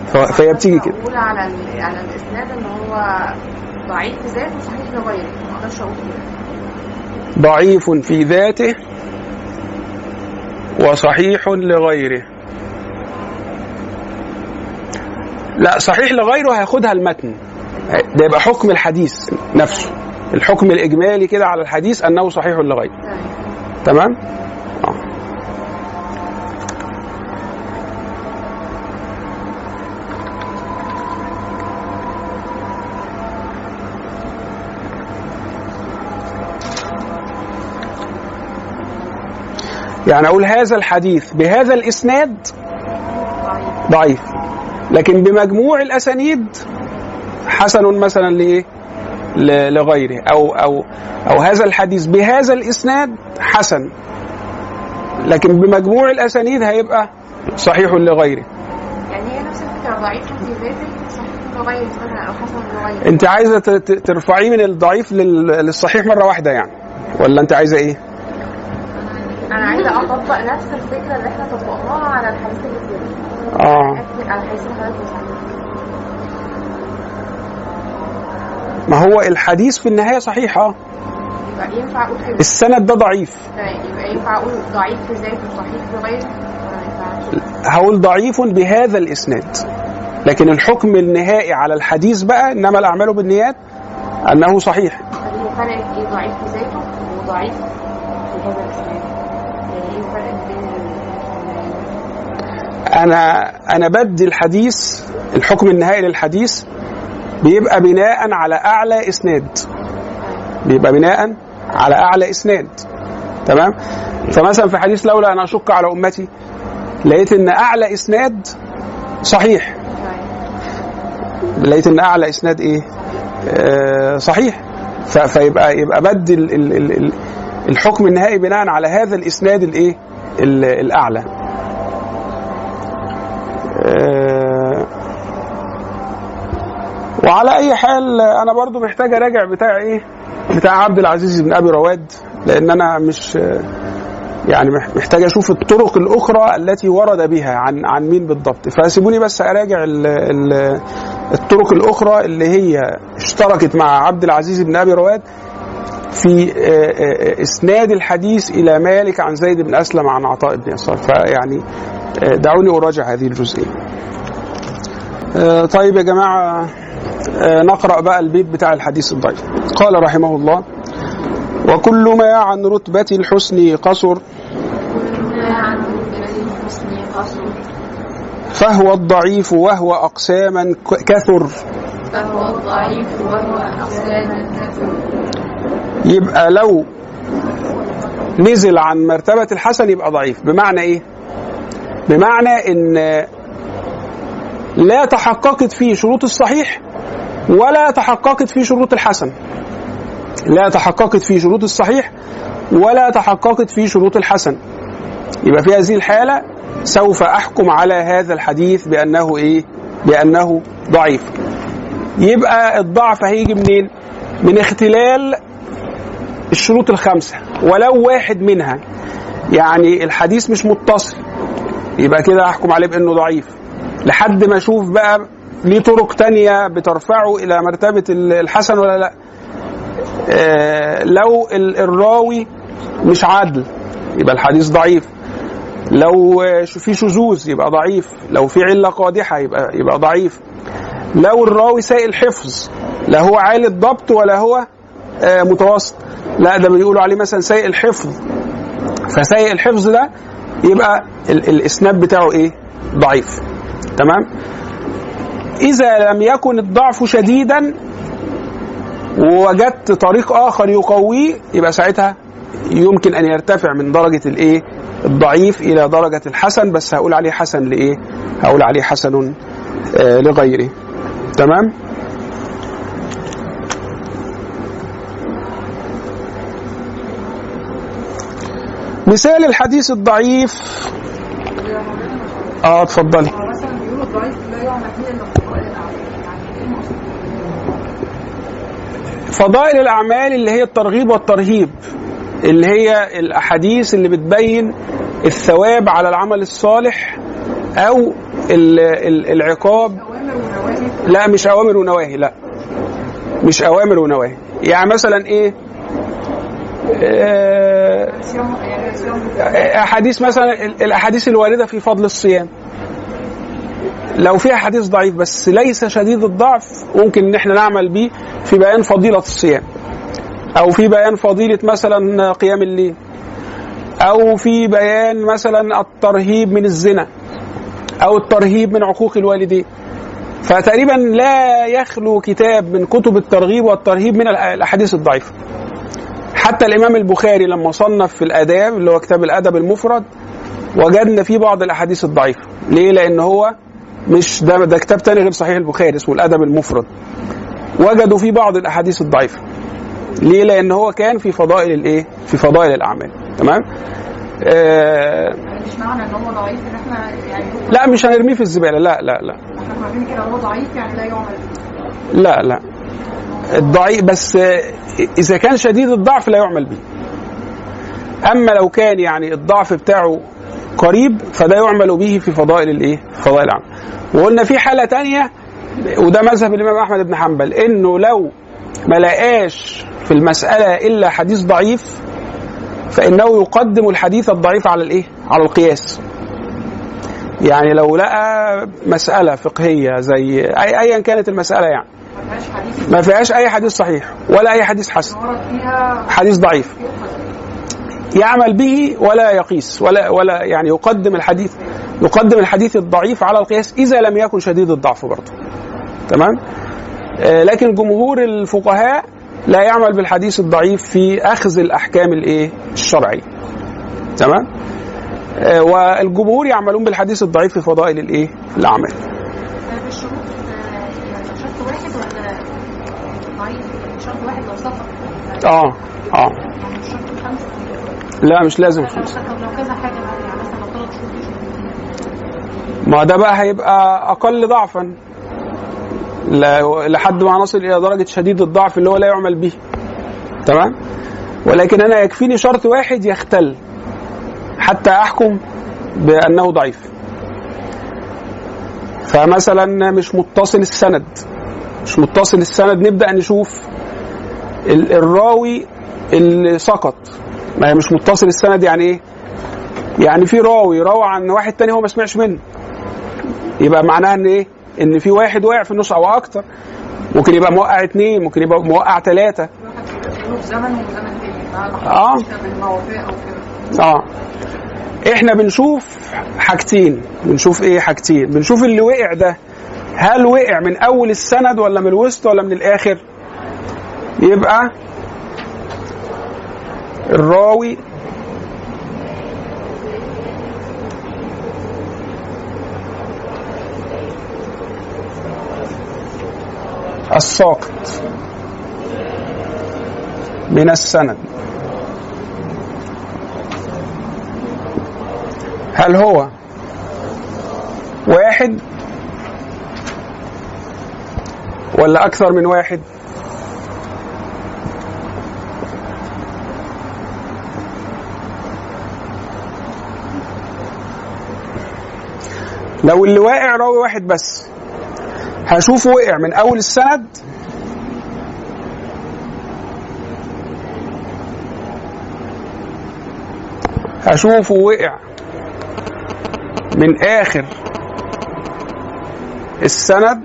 فهي بتيجي كده. أقول على على الإسناد إن هو ضعيف في ذاته صحيح لغيره ما أقدرش أقول كده ضعيف في ذاته وصحيح لغيره. لا صحيح لغيره هياخدها المتن. ده يبقى حكم الحديث نفسه. الحكم الإجمالي كده على الحديث أنه صحيح لغيره. تمام؟ يعني أقول هذا الحديث بهذا الإسناد ضعيف. لكن بمجموع الأسانيد حسن مثلا لإيه؟ ل- لغيره. أو أو أو هذا الحديث بهذا الإسناد حسن. لكن بمجموع الأسانيد هيبقى صحيح لغيره. يعني هي نفس الفكرة ضعيف صحيح لغيره أو حسن لغيره. أنت عايزة ت- ت- ترفعيه من الضعيف لل- للصحيح مرة واحدة يعني ولا أنت عايزة إيه؟ أنا عايزة أطبق نفس الفكرة اللي إحنا طبقناها على الحديث اللي آه. على ما هو الحديث في النهاية صحيح آه. ينفع أقول السند ده ضعيف. يبقى ينفع أقول ضعيف في ذاته صحيح ما ينفعش؟ هقول ضعيف بهذا الإسناد. لكن الحكم النهائي على الحديث بقى إنما الأعمال بالنيات أنه صحيح. هي فرقت إيه ضعيف في ذاته وضعيف في هذا الإسناد يعني إيه الفرق بين ال- أنا أنا بدي الحديث الحكم النهائي للحديث بيبقى بناء على أعلى إسناد. بيبقى بناء على أعلى إسناد. تمام؟ فمثلا في حديث لولا أن اشق على أمتي لقيت إن أعلى إسناد صحيح. لقيت إن أعلى إسناد إيه؟ آه صحيح. فيبقى يبقى بدي ال- ال- ال- ال- الحكم النهائي بناء على هذا الإسناد الإيه؟ ال- الأعلى. وعلى أي حال أنا برضو محتاج أراجع بتاع إيه؟ بتاع عبد العزيز بن أبي رواد لأن أنا مش يعني مح- محتاج أشوف الطرق الأخرى التي ورد بها عن عن مين بالضبط. فسيبوني بس أراجع ال ال الطرق الأخرى اللي هي اشتركت مع عبد العزيز بن أبي رواد. في آه، آه، إسناد الحديث إلى مالك عن زيد بن أسلم عن عطاء بن يسار فيعني آه، دعوني أراجع هذه الجزئية. آه، طيب يا جماعة آه، نقرأ بقى البيت بتاع الحديث الضعيف. قال رحمه الله: وكل ما عن رتبة الحسن قصر فهو الضعيف وهو أقساما كثر فهو الضعيف وهو أقسام كثر يبقى لو نزل عن مرتبة الحسن يبقى ضعيف بمعنى إيه؟ بمعنى إن لا تحققت فيه شروط الصحيح ولا تحققت فيه شروط الحسن لا تحققت فيه شروط الصحيح ولا تحققت فيه شروط الحسن يبقى في هذه الحالة سوف أحكم على هذا الحديث بأنه إيه؟ بأنه ضعيف يبقى الضعف هيجي منين؟ من اختلال الشروط الخمسة. ولو واحد منها يعني الحديث مش متصل يبقى كده أحكم عليه بأنه ضعيف. لحد ما أشوف بقى ليه طرق تانية بترفعه إلى مرتبة الحسن ولا لأ. آه لو ال- الراوي مش عادل يبقى الحديث ضعيف. لو آه، في شذوذ يبقى ضعيف. لو في علة قادحة يبقى يبقى ضعيف. لو الراوي سيء الحفظ لا هو عالي الضبط ولا هو متوسط. لا ده بيقولوا عليه مثلا سيء الحفظ. فسيء الحفظ ده يبقى ال- الإسناد بتاعه إيه؟ ضعيف. تمام؟ إذا لم يكن الضعف شديدا ووجدت طريق آخر يقويه يبقى ساعتها يمكن أن يرتفع من درجة الإيه؟ الضعيف إلى درجة الحسن بس هقول عليه حسن لإيه؟ هقول عليه حسن آه لغيره. تمام؟ مثال الحديث الضعيف. آه اتفضلي. فضائل الاعمال يعني المقصود؟ فضائل الأعمال اللي هي الترغيب والترهيب اللي هي الأحاديث اللي بتبين الثواب على العمل الصالح أو ال- ال- العقاب. لا مش أوامر ونواهي لا. مش أوامر ونواهي. يعني مثلا إيه آه، صيام يعني صيام أحاديث مثلا ال- الأحاديث الواردة في فضل الصيام. لو فيها حديث ضعيف بس ليس شديد الضعف ممكن إن إحنا نعمل بيه في بيان فضيلة الصيام. أو في بيان فضيلة مثلا قيام الليل. أو في بيان مثلا الترهيب من الزنا. أو الترهيب من عقوق الوالدين. فتقريبا لا يخلو كتاب من كتب الترغيب والترهيب من الأحاديث الضعيفة. حتى الإمام البخاري لما صنف في الآداب اللي هو كتاب الأدب المفرد وجدنا فيه بعض الأحاديث الضعيفة. ليه؟ لأن هو مش ده ده كتاب تاني غير صحيح البخاري اسمه الأدب المفرد. وجدوا فيه بعض الأحاديث الضعيفة. ليه؟ لأن هو كان في فضائل الإيه؟ في فضائل الأعمال. تمام؟ آه مش معنى إن هو ضعيف إن إحنا يعني لا مش هنرميه في الزبالة. لا لا لا. إحنا كده هو ضعيف يعني لا يعمل. لا لا. الضعيف بس إذا كان شديد الضعف لا يعمل به. أما لو كان يعني الضعف بتاعه قريب فده يعمل به في فضائل الإيه؟ فضائل العمل. وقلنا في حالة تانية وده مذهب الإمام أحمد بن حنبل إنه لو ما لقاش في المسألة إلا حديث ضعيف فإنه يقدم الحديث الضعيف على الإيه؟ على القياس. يعني لو لقى مسألة فقهية زي ايا كانت المسألة يعني. ما فيهاش أي حديث صحيح ولا أي حديث حسن. حديث ضعيف. يعمل به ولا يقيس ولا ولا يعني يقدم الحديث يقدم الحديث الضعيف على القياس إذا لم يكن شديد الضعف برضه. تمام؟ آه، لكن جمهور الفقهاء لا يعمل بالحديث الضعيف في أخذ الأحكام الإيه؟ الشرعية. تمام؟ آه، والجمهور يعملون بالحديث الضعيف في فضائل الإيه؟ الأعمال طيب الشروط آه، يعني شرط واحد ولا ضعيف شرط واحد لو سقط آه آه. خمسة لا مش لازم. مش ما ده بقى هيبقى أقل ضعفا. لحد ما نصل إلى درجة شديد الضعف اللي هو لا يعمل به. تمام؟ ولكن أنا يكفيني شرط واحد يختل. حتى أحكم بأنه ضعيف. فمثلا مش متصل السند. مش متصل السند. نبدأ نشوف الراوي اللي سقط. ما هي مش متصل السند يعني إيه؟ يعني في راوي روى عن واحد تاني هو ما سمعش منه. يبقى معناها ان إيه؟ ان في واحد واقع في النص أو أكتر. ممكن يبقى موقع اثنين ممكن يبقى موقع ثلاثة كده آه. إحنا بنشوف حاجتين. بنشوف إيه حاجتين؟ بنشوف اللي وقع ده. هل وقع من اول السند ولا من الوسط ولا من الآخر؟ يبقى الراوي الساقط من السند هل هو واحد ولا أكثر من واحد؟ لو اللي واقع راوي واحد بس. هشوفه وقع من أول السند. هشوفه وقع من آخر السند.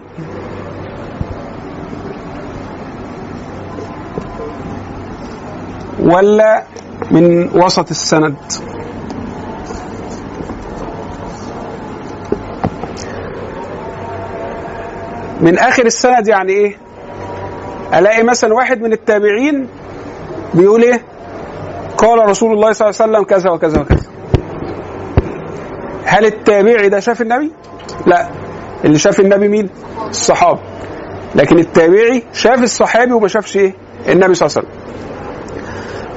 ولا من وسط السند. من آخر السند يعني إيه ألاقي مثلا واحد من التابعين بيقول إيه قال رسول الله صلى الله عليه وسلم كذا وكذا وكذا هل التابعي ده شاف النبي؟ لا اللي شاف النبي مين؟ الصحابة لكن التابعي شاف الصحابي وما شافش إيه؟ النبي صلى الله عليه وسلم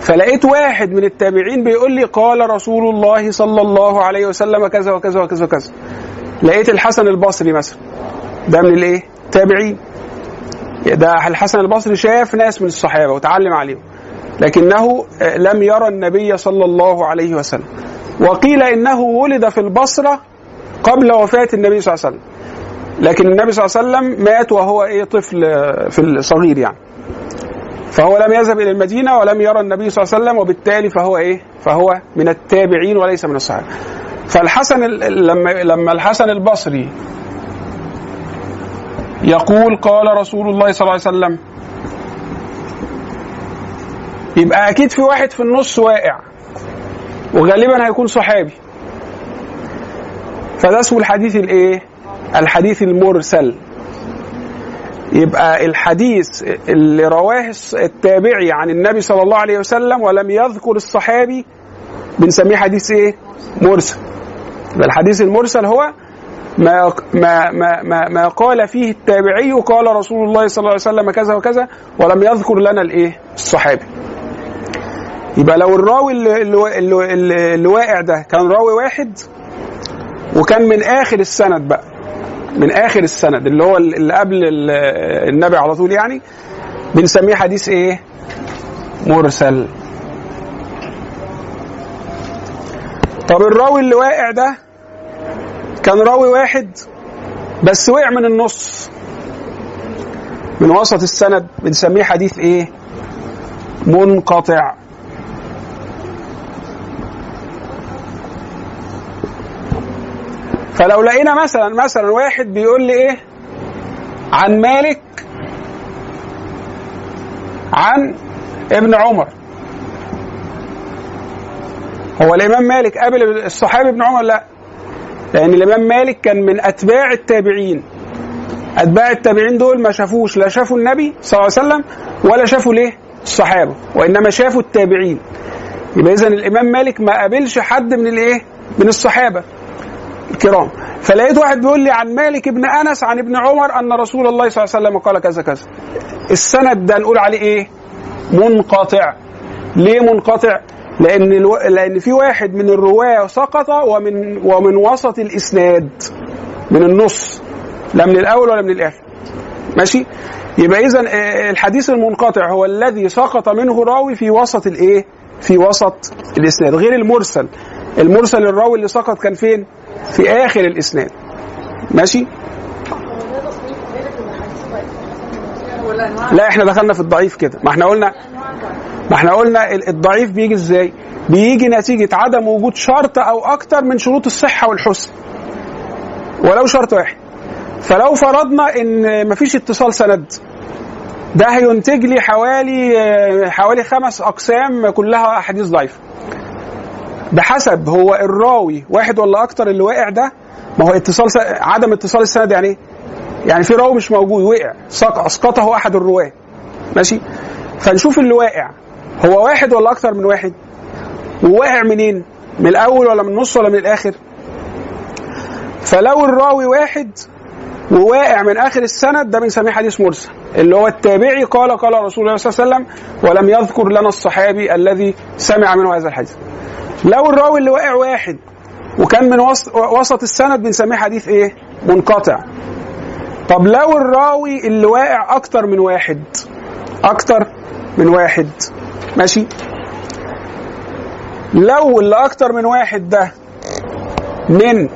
فلقيت واحد من التابعين بيقول لي قال رسول الله صلى الله عليه وسلم كذا وكذا وكذا وكذا لقيت الحسن البصري مثلا ده من الإيه؟ تابعين ده الحسن البصري شاف ناس من الصحابة وتعلم عليهم لكنه لم يرى النبي صلى الله عليه وسلم. وقيل إنه ولد في البصرة قبل وفاة النبي صلى الله عليه وسلم. لكن النبي صلى الله عليه وسلم مات وهو إيه طفل في الصغير يعني. فهو لم يذهب إلى المدينة ولم يرى النبي صلى الله عليه وسلم وبالتالي فهو إيه فهو من التابعين وليس من الصحابة. فالحسن لما لما الحسن البصري يقول قال رسول الله صلى الله عليه وسلم يبقى أكيد في واحد في النص واقع وغالبا هيكون صحابي. فده اسمه الحديث الإيه؟ الحديث المرسل. يبقى الحديث اللي رواه التابعي عن النبي صلى الله عليه وسلم ولم يذكر الصحابي بنسميه حديث إيه؟ مرسل. الحديث المرسل هو ما ما ما ما, ما قال فيه التابعي قال رسول الله صلى الله عليه وسلم كذا وكذا ولم يذكر لنا الإيه؟ الصحابي. يبقى لو الراوي اللي, اللي, اللي, واقع ده كان راوي واحد وكان من آخر السند بقى من آخر السند اللي هو اللي قبل ال- النبي على طول يعني بنسميه حديث إيه؟ مرسل. طب الراوي اللي واقع ده كان راوي واحد بس وقع من النص. من وسط السند بنسميه حديث إيه؟ منقطع. فلو لقينا مثلا مثلا واحد بيقول لي إيه؟ عن مالك عن ابن عمر. هو الإمام مالك قابل الصحابي ابن عمر؟ لا. لأن الامام مالك كان من اتباع التابعين. اتباع التابعين دول ما شافوش لا شافوا النبي صلى الله عليه وسلم ولا شافوا ليه؟ الصحابة وإنما شافوا التابعين. يبقى اذا الإمام مالك ما قابلش حد من الإيه؟ من الصحابة الكرام. فلقيت واحد بيقول لي عن مالك بن أنس عن ابن عمر أن رسول الله صلى الله عليه وسلم قال كذا كذا. السند ده نقول عليه إيه؟ منقطع. ليه منقطع؟ لأن ألو... لأن في واحد من الرواة سقط ومن ومن وسط الإسناد من النص لا من الأول ولا من الآخر. ماشي؟ يبقى إذا الحديث المنقطع هو الذي سقط منه راوي في وسط الإيه؟ في وسط الإسناد غير المرسل. المرسل الراوي اللي سقط كان فين؟ في آخر الإسناد. ماشي؟ لا إحنا دخلنا في الضعيف كده ما إحنا قلنا ما إحنا قلنا ال- الضعيف بيجي إزاي بيجي نتيجة عدم وجود شرط أو أكتر من شروط الصحة والحسن ولو شرط واحد فلو فرضنا إن مفيش اتصال سند ده هينتج لي حوالي حوالي خمس أقسام كلها أحاديث ضعيفة بحسب هو الراوي واحد ولا أكتر اللي واقع ده ما هو اتصال. عدم اتصال السند يعني إيه؟ يعني في راوي مش موجود وقع. سق... أسقطه أحد الرواة. ماشي؟ فنشوف اللي واقع هو واحد ولا أكتر من واحد؟ وواقع منين؟ من الأول ولا من النص ولا من الآخر؟ فلو الراوي واحد وواقع من آخر السند ده بنسميه حديث مرسل. اللي هو التابعي قال قال رسول الله صلى الله عليه وسلم ولم يذكر لنا الصحابي الذي سمع منه هذا الحديث. لو الراوي اللي واقع واحد وكان من وسط السند بنسميه حديث إيه؟ منقطع. طب لو الراوي اللي واقع أكتر من واحد أكتر من واحد ماشي؟ لو اللي أكتر من واحد ده من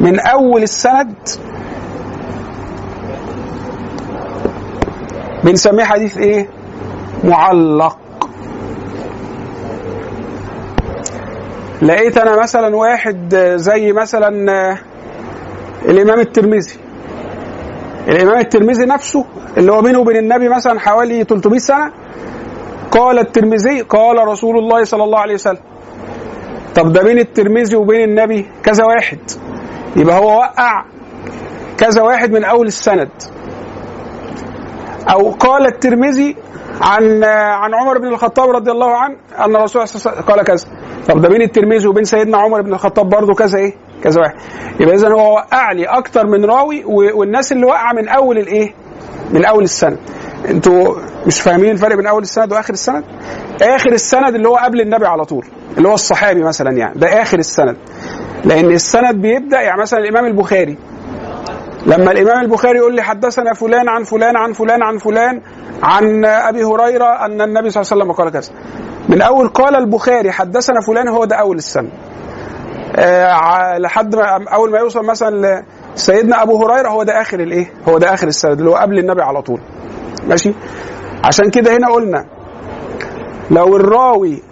من أول السند بنسميه حديث إيه؟ معلق. لقيت أنا مثلا واحد زي مثلا آه، الإمام الترمذي. الإمام الترمذي نفسه اللي هو بينه وبين النبي مثلا حوالي 300 سنة قال الترمذي قال رسول الله صلى الله عليه وسلم. طب ده بين الترمذي وبين النبي كذا واحد. يبقى هو وقع كذا واحد من أول السند. أو قال الترمذي عن عن عمر بن الخطاب رضي الله عنه أن الرسول صلى الله عليه وسلم قال كذا. طب ده بين الترمذي وبين سيدنا عمر بن الخطاب برضه كذا إيه؟ كذا واحد. يبقى اذا هو وقع لي أكتر من راوي والناس اللي وقع من أول الإيه؟ من أول السند. أنتوا مش فاهمين الفرق بين أول السند وآخر السند؟ آخر السند اللي هو قبل النبي على طول اللي هو الصحابي مثلا يعني ده آخر السند. لأن السند بيبدأ يعني مثلا الإمام البخاري. لما الإمام البخاري يقول لي حدثنا فلان عن فلان عن فلان عن فلان عن أبي هريرة أن النبي صلى الله عليه وسلم قال كذا. من أول قال البخاري حدثنا فلان هو ده أول السنة آه لحد ما أول ما يوصل مثلا لسيدنا أبو هريرة هو ده آخر الإيه؟ هو ده آخر السند اللي هو قبل النبي على طول. ماشي؟ عشان كده هنا قلنا لو الراوي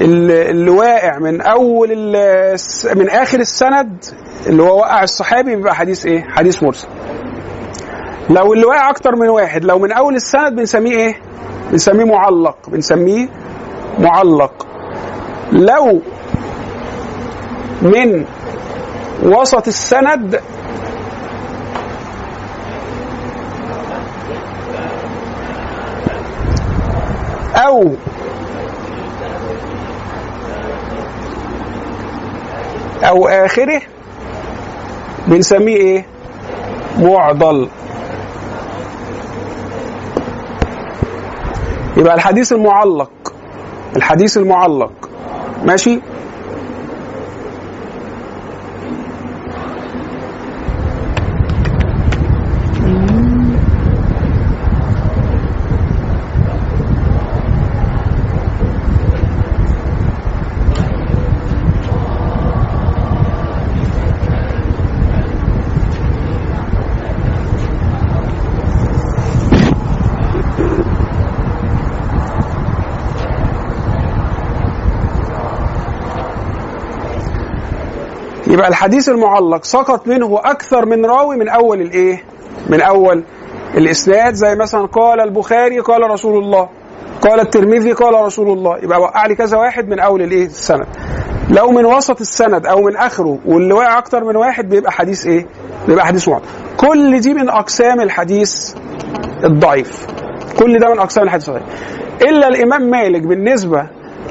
اللي, واقع من أول من آخر السند اللي هو وقع الصحابي بيبقى حديث إيه؟ حديث مرسل. لو اللي واقع أكتر من واحد لو من أول السند بنسميه إيه؟ بنسميه معلق بنسميه معلق. لو من وسط السند أو أو آخره بنسميه إيه؟ معضل. يبقى الحديث المعلق. الحديث المعلق. ماشي؟ يبقى الحديث المعلق سقط منه أكثر من راوي من أول الإيه؟ من أول الإسناد زي مثلا قال البخاري قال رسول الله قال الترمذي قال رسول الله يبقى وقع لي كذا واحد من أول الإيه؟ السند. لو من وسط السند أو من آخره واللي وقع أكتر من واحد بيبقى حديث إيه؟ بيبقى حديث معلق. كل دي من أقسام الحديث الضعيف. كل ده من أقسام الحديث الضعيف. إلا الإمام مالك بالنسبة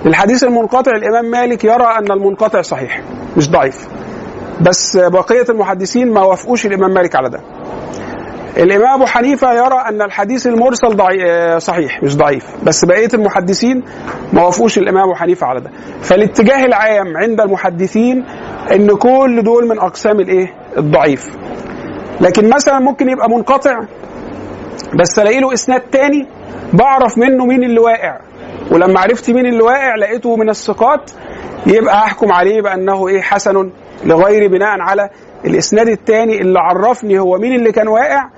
للحديث المنقطع الإمام مالك يرى أن المنقطع صحيح مش ضعيف. بس بقية المحدثين ما وافقوش الإمام مالك على ده. الإمام أبو حنيفة يرى أن الحديث المرسل ضعي... صحيح مش ضعيف. بس بقية المحدثين ما وافقوش الإمام أبو حنيفة على ده. فالاتجاه العام عند المحدثين إن كل دول من أقسام الإيه؟ الضعيف. لكن مثلا ممكن يبقى منقطع بس ألاقي له إسناد تاني بعرف منه مين اللي واقع. ولما عرفت مين اللي واقع لقيته من الثقات يبقى أحكم عليه بأنه إيه؟ حسن لغير بناء على الإسناد الثاني اللي عرفني هو مين اللي كان واقع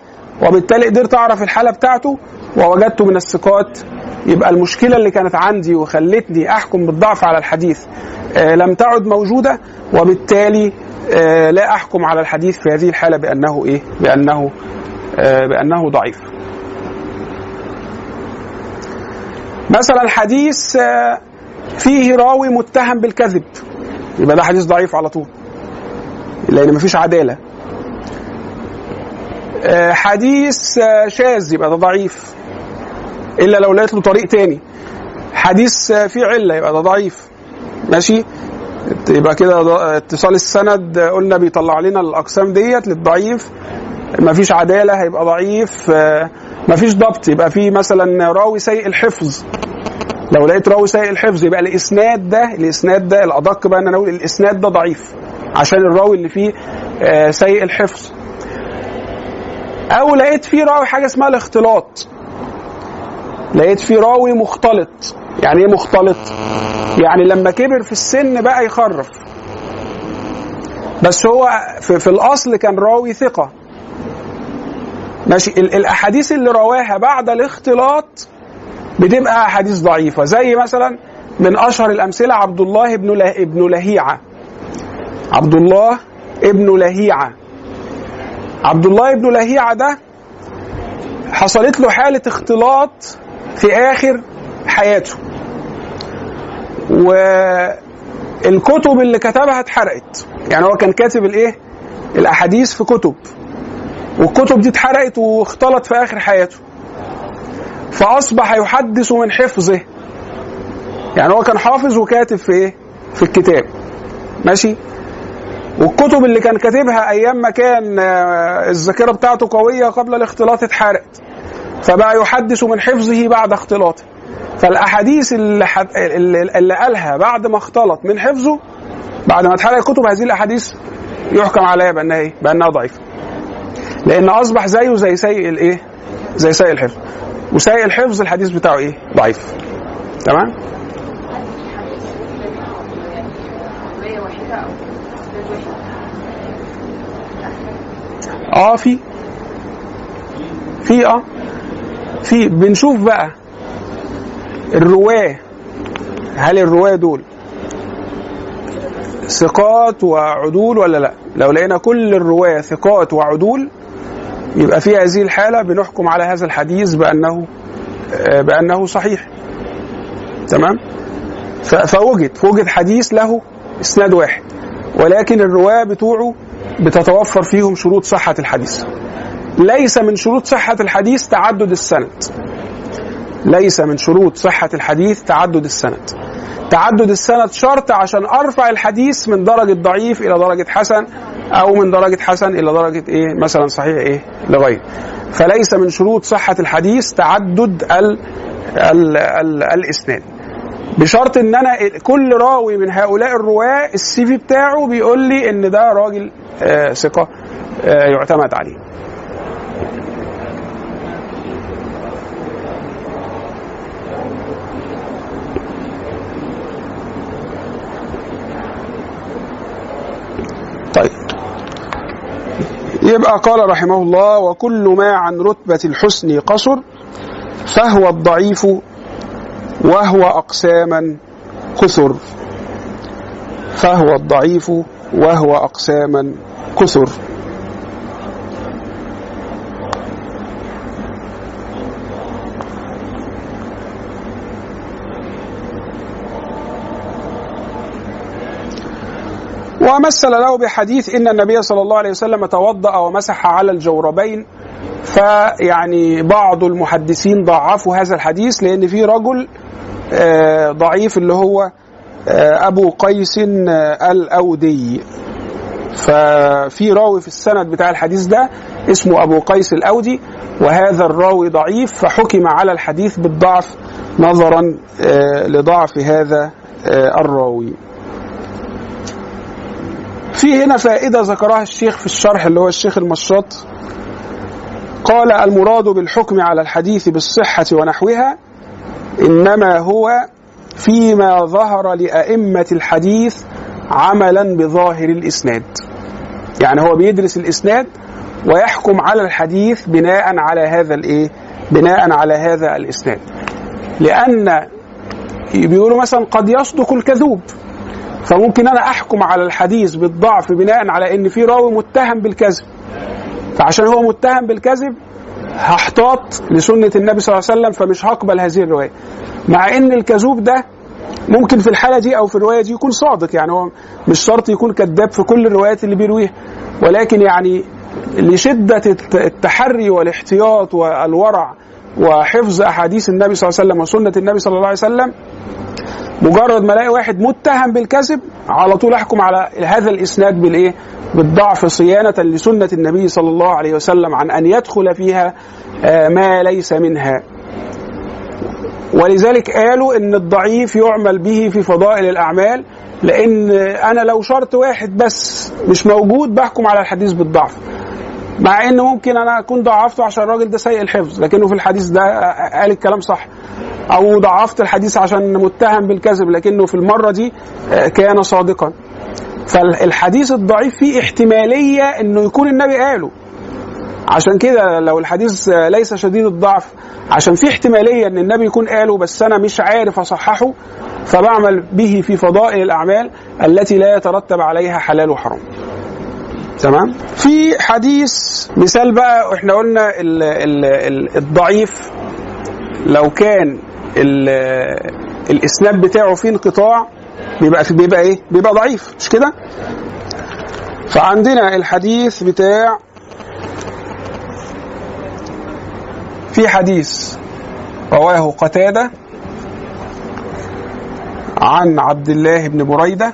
وبالتالي قدرت أعرف الحالة بتاعته ووجدته من الثقات يبقى المشكلة اللي كانت عندي وخلتني أحكم بالضعف على الحديث آه لم تعد موجودة وبالتالي آه لا أحكم على الحديث في هذه الحالة بأنه إيه؟ بأنه آه بأنه ضعيف. مثلا حديث آه فيه راوي متهم بالكذب يبقى ده حديث ضعيف على طول لأن مفيش عدالة. آه، حديث آه، شاذ يبقى ده ضعيف. إلا لو لقيت له طريق تاني. حديث آه، فيه علة يبقى ده ضعيف. ماشي؟ يبقى كده اتصال السند قلنا بيطلع لنا الأقسام ديت للضعيف. مفيش عدالة هيبقى ضعيف. مفيش ضبط يبقى في مثلا راوي سيء الحفظ. لو لقيت راوي سيء الحفظ يبقى الإسناد ده الإسناد ده الأدق بقى إن أنا أقول الإسناد ده ضعيف. عشان الراوي اللي فيه آه، سيء الحفظ. أو لقيت فيه راوي حاجة اسمها الاختلاط. لقيت فيه راوي مختلط. يعني إيه مختلط؟ يعني لما كبر في السن بقى يخرف. بس هو في, في الأصل كان راوي ثقة. ماشي؟ ال- الأحاديث اللي رواها بعد الاختلاط بتبقى أحاديث ضعيفة. زي مثلا من أشهر الأمثلة عبد الله ابن له... ابن لهيعة. عبد الله ابن لهيعة. عبد الله ابن لهيعة ده حصلت له حالة اختلاط في آخر حياته. والكتب اللي كتبها اتحرقت. يعني هو كان كاتب الايه؟ الأحاديث في كتب. والكتب دي اتحرقت واختلط في آخر حياته. فأصبح يحدث من حفظه. يعني هو كان حافظ وكاتب في إيه؟ في الكتاب. ماشي؟ والكتب اللي كان كاتبها أيام ما كان آه، الذاكرة بتاعته قوية قبل الاختلاط اتحرقت فبقى يحدث من حفظه بعد اختلاطه فالأحاديث اللي, حد... اللي قالها بعد ما اختلط من حفظه بعد ما اتحرق الكتب هذه الأحاديث يحكم عليها بأنها إيه؟ بأنها ضعيفة. لأن أصبح زيه زي سيء الايه؟ زي سيء الحفظ. وسيء الحفظ الحديث بتاعه إيه؟ ضعيف. تمام؟ رواية واحدة أو إسناد واحد آه في. في آه. في. بنشوف بقى الرواة. هل الرواة دول ثقات وعدول ولا لا؟ لو لقينا كل الرواة ثقات وعدول يبقى في هذه الحالة بنحكم على هذا الحديث بأنه آه، بأنه صحيح. تمام؟ فوجد فوجد حديث له إسناد واحد ولكن الرواة بتوعه بتتوفر فيهم شروط صحة الحديث. ليس من شروط صحة الحديث تعدد السند. ليس من شروط صحة الحديث تعدد السند. تعدد السند شرط عشان أرفع الحديث من درجة ضعيف إلى درجة حسن أو من درجة حسن إلى درجة إيه؟ مثلا صحيح إيه؟ لغيره فليس من شروط صحة الحديث تعدد ال ال ال الإسناد. بشرط إن أنا كل راوي من هؤلاء الرواة السي في بتاعه بيقول لي إن ده راجل آه، ثقة آه، يعتمد عليه. طيب. يبقى قال رحمه الله وكل ما عن رتبة الحسن قصر فهو الضعيف وهو أقساما كثر. فهو الضعيف وهو أقساما كثر. ومثل له بحديث إن النبي صلى الله عليه وسلم توضأ ومسح على الجوربين فيعني بعض المحدثين ضعفوا هذا الحديث لأن في رجل آه، ضعيف اللي هو آه، أبو قيس آه، الأودي. ففي راوي في السند بتاع الحديث ده اسمه أبو قيس الأودي وهذا الراوي ضعيف فحكم على الحديث بالضعف نظرا لضعف هذا الراوي. في هنا فائدة ذكرها الشيخ في الشرح اللي هو الشيخ المشاط. قال المراد بالحكم على الحديث بالصحة ونحوها إنما هو فيما ظهر لأئمة الحديث عملا بظاهر الإسناد. يعني هو بيدرس الإسناد ويحكم على الحديث بناء على هذا الإيه؟ بناء على هذا الإسناد. لأن بيقولوا مثلا قد يصدق الكذوب. فممكن أنا أحكم على الحديث بالضعف بناء على إن في راوي متهم بالكذب. فعشان هو متهم بالكذب هحتاط لسنة النبي صلى الله عليه وسلم فمش هقبل هذه الرواية. مع إن الكذوب ده ممكن في الحالة دي أو في الرواية دي يكون صادق يعني هو مش شرط يكون كذاب في كل الروايات اللي بيرويها. ولكن يعني الت- التحري والاحتياط والورع وحفظ أحاديث النبي صلى الله عليه وسلم وسنة النبي صلى الله عليه وسلم مجرد ما ألاقي واحد متهم بالكذب على طول أحكم على هذا الإسناد بالإيه؟ بالضعف صيانة لسنة النبي صلى الله عليه وسلم عن أن يدخل فيها آه، ما ليس منها. ولذلك قالوا إن الضعيف يعمل به في فضائل الأعمال لأن أنا لو شرط واحد بس مش موجود بحكم على الحديث بالضعف. مع إن ممكن أنا أكون ضعفته عشان الراجل ده سيء الحفظ لكنه في الحديث ده قال الكلام صح. أو ضعفت الحديث عشان متهم بالكذب لكنه في المرة دي آه، كان صادقا. فالحديث الضعيف فيه احتمالية إنه يكون النبي قاله. عشان كده لو الحديث آه، ليس شديد الضعف عشان في احتمالية إن النبي يكون قاله بس أنا مش عارف أصححه فبعمل به في فضائل الأعمال التي لا يترتب عليها حلال وحرام. تمام؟ في حديث مثال بقى إحنا قلنا ال ال ال الضعيف لو كان ال الإسناد بتاعه فيه انقطاع بيبقى بيبقى إيه؟ بيبقى ضعيف مش كده؟ فعندنا الحديث بتاع في حديث رواه قتادة عن عبد الله بن بريدة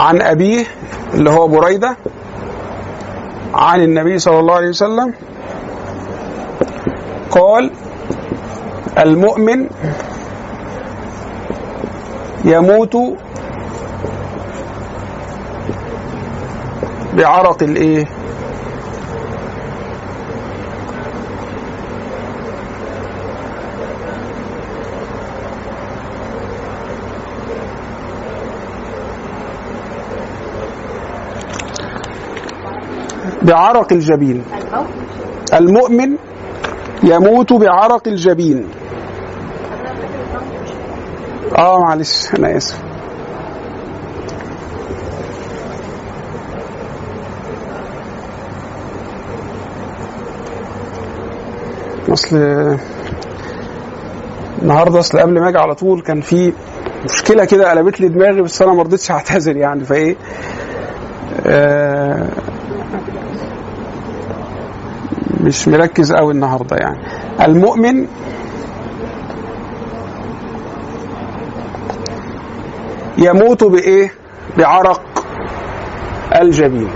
عن أبيه اللي هو بريدة عن النبي صلى الله عليه وسلم قال المؤمن يموت بعرق الإيه؟ بعرق الجبين. المؤمن يموت بعرق الجبين. آه معلش أنا آسف. أصل النهارده أصل قبل ما أجي على طول كان في مشكلة كده قلبت لي دماغي بس أنا ما رضيتش أعتذر يعني فإيه؟ آه مش مركز قوي النهارده يعني. المؤمن يموت بإيه؟ بعرق الجبين.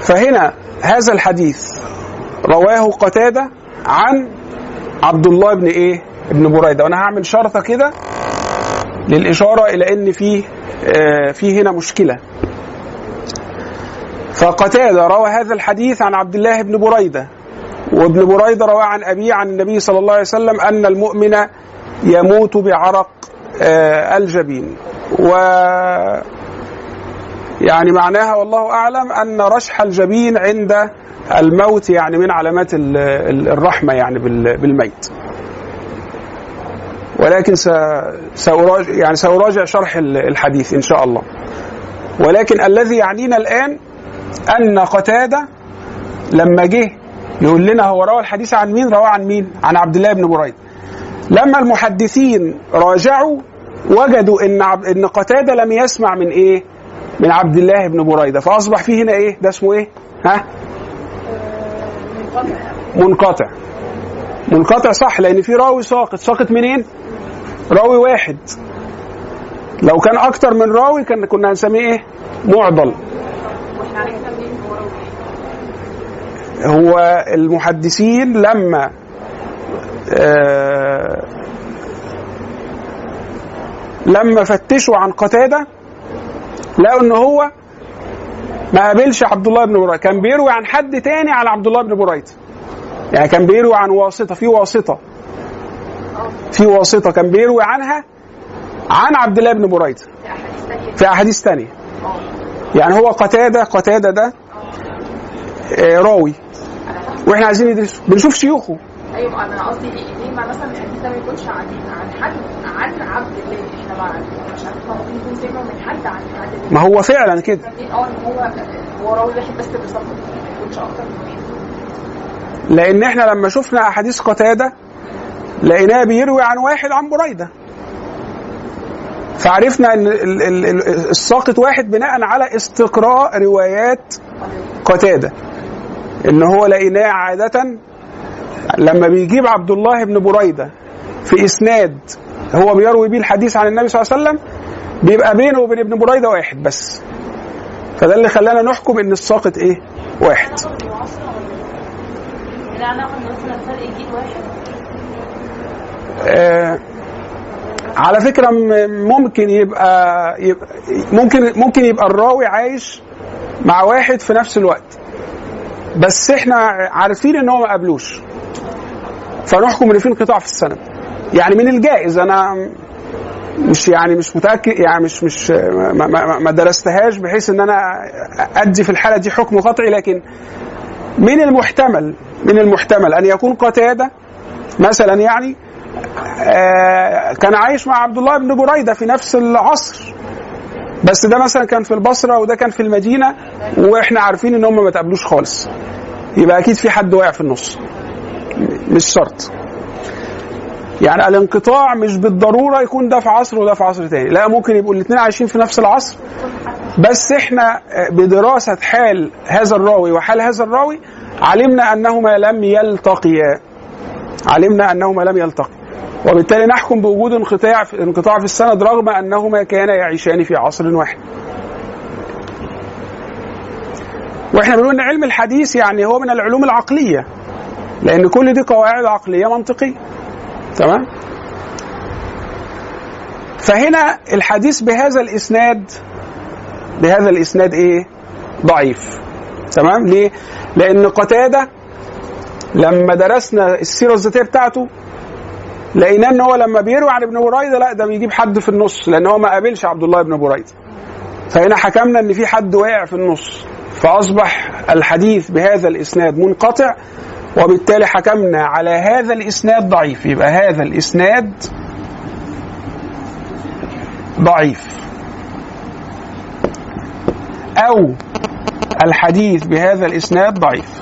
فهنا هذا الحديث رواه قتادة عن عبد الله بن إيه؟ ابن بريدة. وأنا هعمل شرطة كده للإشارة إلى إن في آه في هنا مشكلة. فقتادة روى هذا الحديث عن عبد الله بن بريدة وابن بريدة رواه عن أبيه عن النبي صلى الله عليه وسلم أن المؤمن يموت بعرق آه الجبين. و يعني معناها والله أعلم أن رشح الجبين عند الموت يعني من علامات ال- ال- الرحمة يعني بال- بالميت. ولكن سأراجع يعني سأراجع شرح ال- الحديث إن شاء الله. ولكن الذي يعنينا الآن أن قتادة لما جه يقول لنا هو روى الحديث عن مين؟ رواه عن مين؟ عن عبد الله بن بريدة. لما المحدثين راجعوا وجدوا إن عب... إن قتادة لم يسمع من إيه؟ من عبد الله بن بريدة فأصبح فيه هنا إيه؟ ده اسمه إيه؟ ها؟ منقطع منقطع صح لأن في راوي ساقط ساقط منين راوي واحد لو كان أكتر من راوي كان كنا هنسميه إيه معضل هو المحدثين لما آه لما فتشوا عن قتادة لقوا إن هو ما قابلش عبد الله بن بريدة. كان بيروي عن حد تاني على عبد الله بن بريدة. يعني كان بيروي عن واسطة في واسطة. في واسطة. كان بيروي عنها عن عبد الله بن بريدة. في أحاديث تانية. يعني هو قتادة قتادة ده آه، راوي. وإحنا عايزين ندرسه بنشوف شيوخه. أيوه أنا قصدي ليه ما مثلا الحديث ده ما يكونش عن عن حد عن عبد الله؟ إحنا ما مش عارفة ممكن يكون من حد عن حد ما هو فعلا كده. آه ان هو هو راوي واحد بس ما يكونش أكتر من واحد لأن إحنا لما شفنا أحاديث قتادة لقيناه بيروي عن واحد عن بريدة. فعرفنا إن ال- ال- ال- الساقط واحد بناء على استقراء روايات قتادة. إن هو لقيناه عادة لما بيجيب عبد الله بن بريدة في إسناد هو بيروي بيه الحديث عن النبي صلى الله عليه وسلم بيبقى بينه وبين ابن بريدة واحد بس. فده اللي خلانا نحكم إن الساقط إيه؟ واحد. واحد؟ آه، على فكرة ممكن يبقى, يبقى ممكن ممكن يبقى الراوي عايش مع واحد في نفس الوقت. بس إحنا عارفين إن هو ما قابلوش فنحكم إن في انقطاع في السند. يعني من الجائز أنا مش يعني مش متأكد يعني مش مش ما, ما, ما درستهاش بحيث إن أنا أدي في الحالة دي حكم قطعي لكن من المحتمل من المحتمل أن يكون قتادة مثلا يعني كان عايش مع عبد الله بن بريدة في نفس العصر. بس ده مثلا كان في البصرة وده كان في المدينة وإحنا عارفين إن هم ما تقابلوش خالص. يبقى أكيد في حد واقع في النص. مش شرط. يعني الانقطاع مش بالضرورة يكون ده في عصر وده في عصر تاني. لا ممكن يبقوا الاثنين عايشين في نفس العصر. بس إحنا آه، بدراسة حال هذا الراوي وحال هذا الراوي علمنا أنهما لم يلتقيا. علمنا أنهما لم يلتقيا. وبالتالي نحكم بوجود انقطاع في انقطاع في السند رغم أنهما كانا يعيشان في عصر واحد. وإحنا بنقول إن علم الحديث يعني هو من العلوم العقلية لأن كل دي قواعد عقلية منطقية. تمام؟ فهنا الحديث بهذا الإسناد بهذا الإسناد إيه؟ ضعيف. تمام؟ ليه؟ لأن قتادة لما درسنا السيرة الذاتية بتاعته لقيناه ان هو لما بيروي عن ابن بريدة لا ده بيجيب حد في النص لأن هو ما قابلش عبد الله بن بريدة. فهنا حكمنا إن في حد واقع في النص. فأصبح الحديث بهذا الإسناد منقطع وبالتالي حكمنا على هذا الإسناد ضعيف. يبقى هذا الإسناد ضعيف. أو الحديث بهذا الإسناد ضعيف.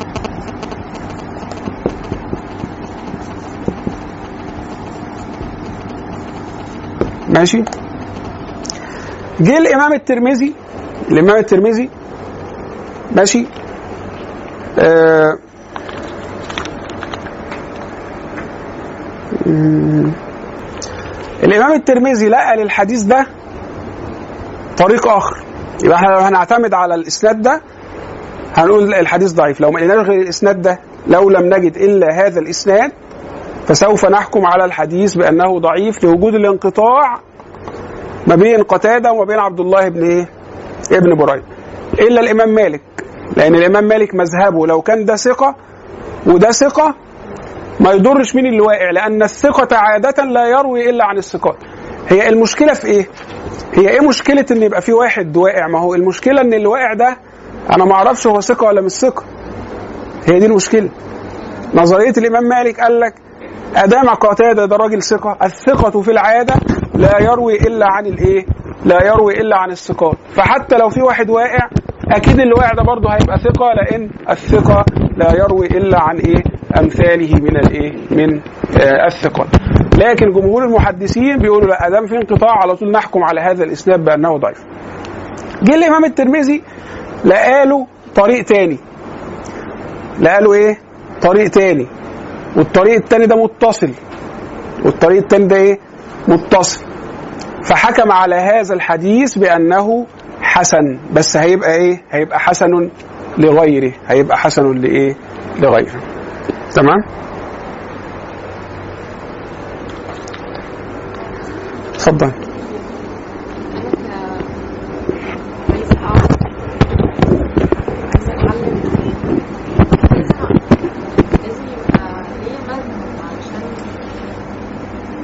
ماشي. جه الإمام الترمذي الإمام الترمذي ماشي. آه. الإمام الترمذي لقى للحديث ده طريق آخر. يبقى إحنا لو هنعتمد على الإسناد ده هنقول الحديث ضعيف. لو ما لقيناش غير الإسناد ده لو لم نجد إلا هذا الإسناد فسوف نحكم على الحديث بأنه ضعيف لوجود الانقطاع ما بين قتادة وما بين عبد الله بن إيه؟ ابن بريده إلا الإمام مالك لأن الإمام مالك مذهبه لو كان ده ثقة وده ثقة ما يضرش مين اللي واقع لأن الثقة عادة لا يروي إلا عن الثقات. هي المشكلة في إيه؟ هي إيه مشكلة إن يبقى في واحد واقع؟ ما هو المشكلة إن اللي واقع ده أنا ما أعرفش هو ثقة ولا مش ثقة. هي دي المشكلة. نظرية الإمام مالك قال لك أدام قتادة ده راجل ثقة. الثقة في العادة لا يروي إلا عن الإيه؟ لا يروي إلا عن الثقات. فحتى لو في واحد واقع أكيد اللي واقع ده برضه هيبقى ثقة لأن الثقة لا يروي إلا عن إيه؟ أمثاله من الإيه؟ من آه الثقات لكن جمهور المحدثين بيقولوا لا أدام في انقطاع على طول نحكم على هذا الإسناد بأنه ضعيف. جه الإمام الترمذي لقاله طريق تاني. لقاله إيه؟ طريق تاني. والطريق التاني ده متصل. والطريق التاني ده إيه؟ متصل. فحكم على هذا الحديث بأنه حسن بس هيبقى إيه؟ هيبقى حسن لغيره. هيبقى حسن لإيه؟ لغيره. تمام؟ اتفضل عايزة أعرف عايزة أتعلم لازم لازم يبقى ليا مذهب علشان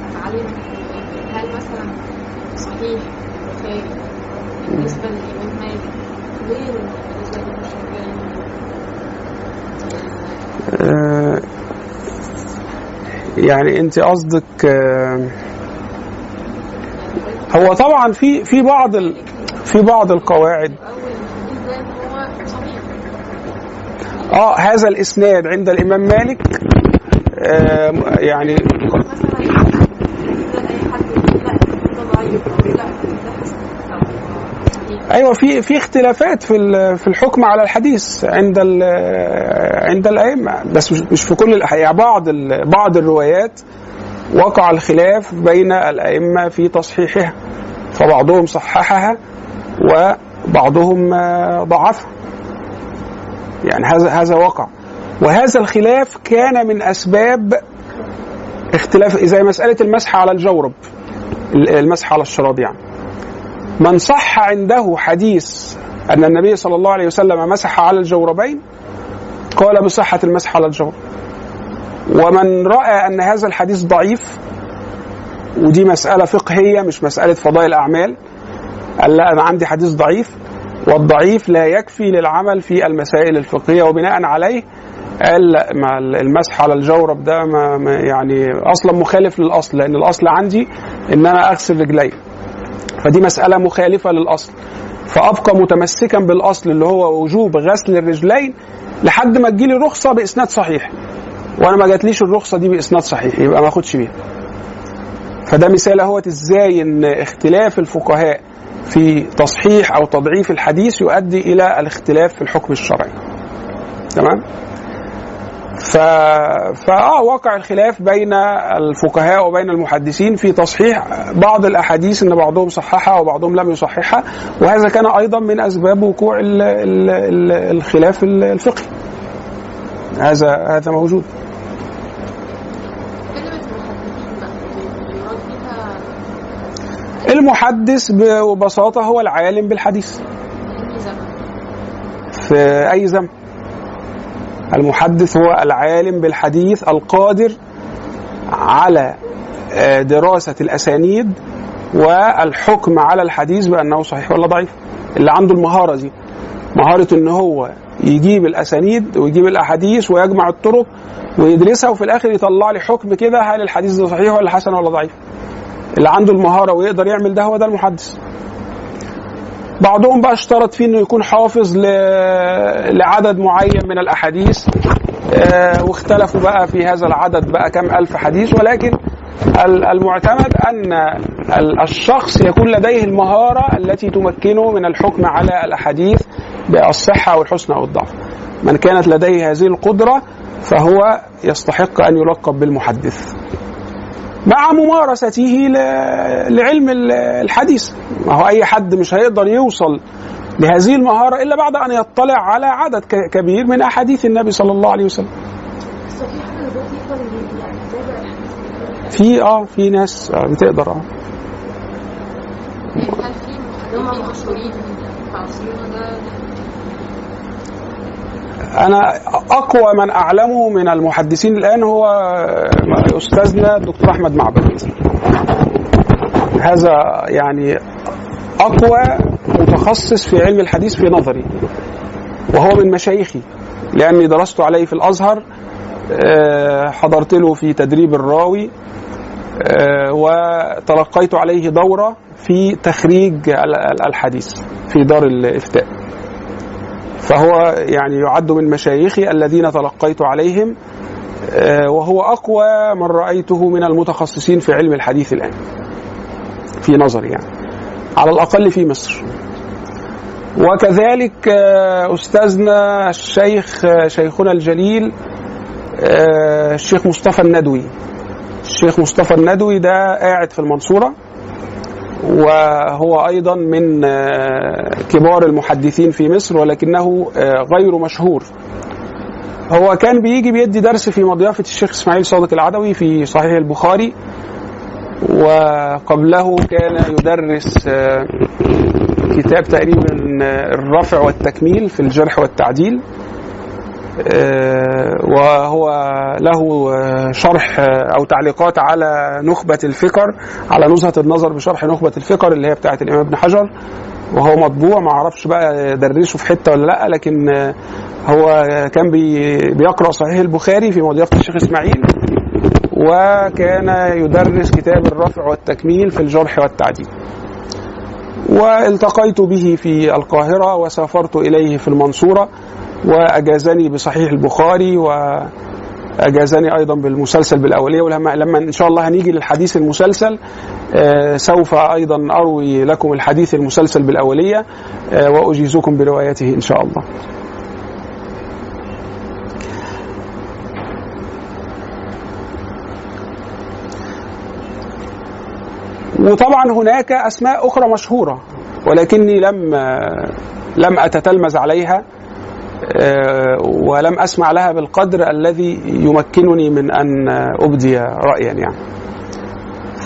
أتعلم هل مثلا صحيح البخاري بالنسبة للإمام مالك غير بالنسبة للإمام الشافعي آه، يعني انت قصدك آه، هو طبعا في في بعض ال في بعض القواعد. آه هذا الإسناد عند الإمام مالك آه يعني مثلا اي حد يقول لا ده ضعيف أو لا ده حسن أو صحيح أيوه في في اختلافات في في الحكم على الحديث عند عند الأئمة. بس مش- في كل الاحياء بعض ال- بعض الروايات وقع الخلاف بين الأئمة في تصحيحها. فبعضهم صححها وبعضهم آه، ضعفها. يعني هذا هذا وقع. وهذا الخلاف كان من أسباب اختلاف زي مسألة المسح على الجورب المسح على الشراب يعني. من صح عنده حديث أن النبي صلى الله عليه وسلم مسح على الجوربين قال بصحة المسح على الجورب. ومن رأى أن هذا الحديث ضعيف ودي مسألة فقهية مش مسألة فضائل أعمال قال لا أنا عندي حديث ضعيف والضعيف لا يكفي للعمل في المسائل الفقهية وبناء عليه قال لا، ما المسح على الجورب ده ما يعني أصلا مخالف للأصل لأن الأصل عندي إن أنا أغسل رجلي. فدي مسألة مخالفة للأصل. فأبقى متمسكا بالأصل اللي هو وجوب غسل الرجلين لحد ما تجيلي رخصة بإسناد صحيح. وأنا ما جاتليش الرخصة دي بإسناد صحيح يبقى ما أخدش بيها. فده مثال أهوت إزاي إن اختلاف الفقهاء في تصحيح أو تضعيف الحديث يؤدي إلى الاختلاف في الحكم الشرعي. تمام؟ ف... فاه وقع الخلاف بين الفقهاء وبين المحدثين في تصحيح بعض الأحاديث إن بعضهم صححها وبعضهم لم يصححها وهذا كان أيضا من أسباب وقوع ال... ال... ال... الخلاف الفقهي. هذا هذا موجود. المحدث ببساطه هو العالم بالحديث. أي زمن؟ في أي زمن؟ المحدث هو العالم بالحديث القادر على آه، دراسة الأسانيد والحكم على الحديث بأنه صحيح ولا ضعيف. اللي عنده المهارة دي مهارة إن هو يجيب الأسانيد ويجيب الأحاديث ويجمع الطرق ويدرسها وفي الآخر يطلع لي حكم كده هل الحديث ده صحيح ولا حسن ولا ضعيف. اللي عنده المهارة ويقدر يعمل ده هو ده المحدث. بعضهم بقى اشترط فيه إنه يكون حافظ ل... لعدد معين من الأحاديث آه، واختلفوا بقى في هذا العدد بقى كم ألف حديث ولكن ال- المعتمد أن ال- الشخص يكون لديه المهارة التي تمكنه من الحكم على الأحاديث بالصحة أو الحسن أو الضعف. من كانت لديه هذه القدرة فهو يستحق أن يلقب بالمحدث. مع ممارسته لعلم ال- الحديث. ما هو أي حد مش هيقدر يوصل لهذه المهارة إلا بعد أن يطلع على عدد كبير من أحاديث النبي صلى الله عليه وسلم. في آه في ناس آه بتقدر آه. هل في مشهورين في عصرنا ده أنا أقوى من اعلمه من المحدثين الآن هو استاذنا الدكتور أحمد معبد. هذا يعني أقوى متخصص في علم الحديث في نظري وهو من مشايخي لأني درست عليه في الأزهر آه، حضرت له في تدريب الراوي آه، وتلقيت عليه دورة في تخريج ال- ال- الحديث في دار الافتاء. فهو يعني يعد من مشايخي الذين تلقيت عليهم آه، وهو أقوى من رأيته من المتخصصين في علم الحديث الآن في نظري يعني على الأقل في مصر. وكذلك آه، أستاذنا الشيخ آه، شيخنا الجليل الشيخ مصطفى الندوي. الشيخ مصطفى الندوي ده قاعد في المنصورة. وهو أيضا من آه، كبار المحدثين في مصر ولكنه آه، غير مشهور. هو كان بيجي بيدي درس في مضيافة الشيخ إسماعيل صادق العدوي في صحيح البخاري وقبله كان يدرس آه، كتاب تقريبا الرفع والتكميل في الجرح والتعديل. وهو له آه، شرح آه، أو تعليقات على نخبة الفكر على نزهة النظر بشرح نخبة الفكر اللي هي بتاعة الإمام ابن حجر. وهو مطبوع ما أعرفش بقى درسه في حتة ولا لأ لكن آه، هو كان بي- بيقرأ صحيح البخاري في مضيافة الشيخ إسماعيل. وكان يدرس كتاب الرفع والتكميل في الجرح والتعديل. والتقيت به في القاهرة وسافرت إليه في المنصورة. وأجازني بصحيح البخاري وأجازني أيضا بالمسلسل بالأولية ولما لما إن شاء الله هنيجي للحديث المسلسل آه، سوف أيضا أروي لكم الحديث المسلسل بالأولية آه، وأجيزكم بروايته إن شاء الله. وطبعا هناك أسماء أخرى مشهورة ولكني لم لم أتتلمذ عليها. آه، ولم أسمع لها بالقدر الذي يمكنني من أن أبدي رأيا يعني.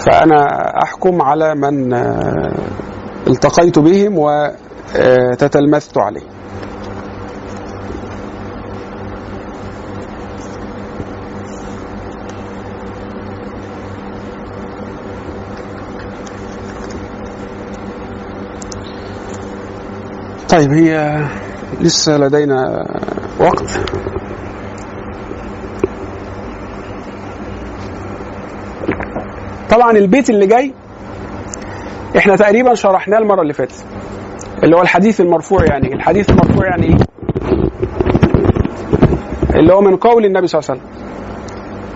فأنا أحكم على من آه، التقيت بهم وتتلمذت عليه. طيب هي لسه لدينا وقت. طبعا البيت اللي جاي إحنا تقريبا شرحناه المرة اللي فاتت اللي هو الحديث المرفوع يعني؟ الحديث المرفوع يعني إيه اللي هو من قول النبي صلى الله عليه وسلم.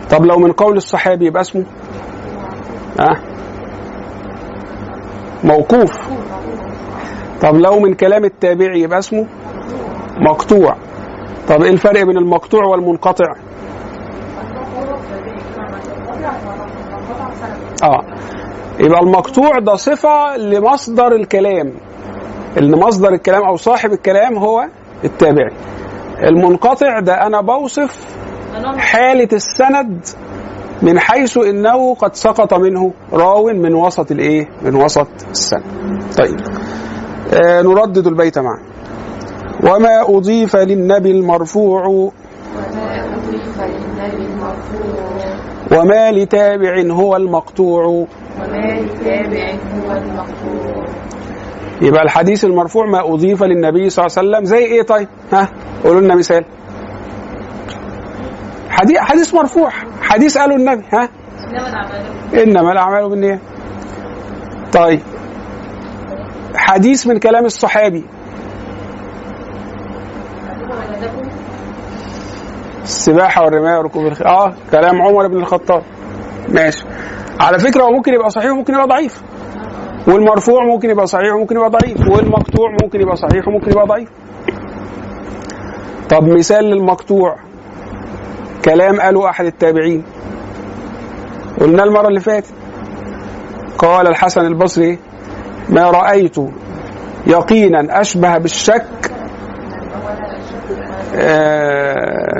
طب لو من قول الصحابي يبقى اسمه؟ ها؟ أه؟ موقوف. طب لو من كلام التابعي يبقى اسمه؟ مقطوع. طب إيه الفرق بين المقطوع والمنقطع؟ آه. يبقى المقطوع ده صفة لمصدر الكلام. اللي مصدر الكلام أو صاحب الكلام هو التابعي المنقطع ده أنا بوصف حالة السند من حيث إنه قد سقط منه راو من وسط الإيه؟ من وسط السند. طيب. آه نردد البيت معا وما أضيف للنبي المرفوع وما لتابع هو المقطوع وما لتابع هو المقطوع يبقى الحديث المرفوع ما أضيف للنبي صلى الله عليه وسلم. زي إيه طيب؟ ها؟ قولوا لنا مثال. حديث حديث مرفوع. حديث قاله النبي. ها؟ إنما الأعمال بالنيات طيب. حديث من كلام الصحابي. السباحة والرماية وركوب الخيل آه كلام عمر بن الخطاب. ماشي. على فكرة هو ممكن يبقى صحيح وممكن يبقى ضعيف. والمرفوع ممكن يبقى صحيح وممكن يبقى ضعيف. والمقطوع ممكن يبقى صحيح وممكن يبقى ضعيف. طب مثال للمقطوع. كلام قاله أحد التابعين. قلنا المرة اللي فاتت. قال الحسن البصري ما رأيت يقينا أشبه بالشك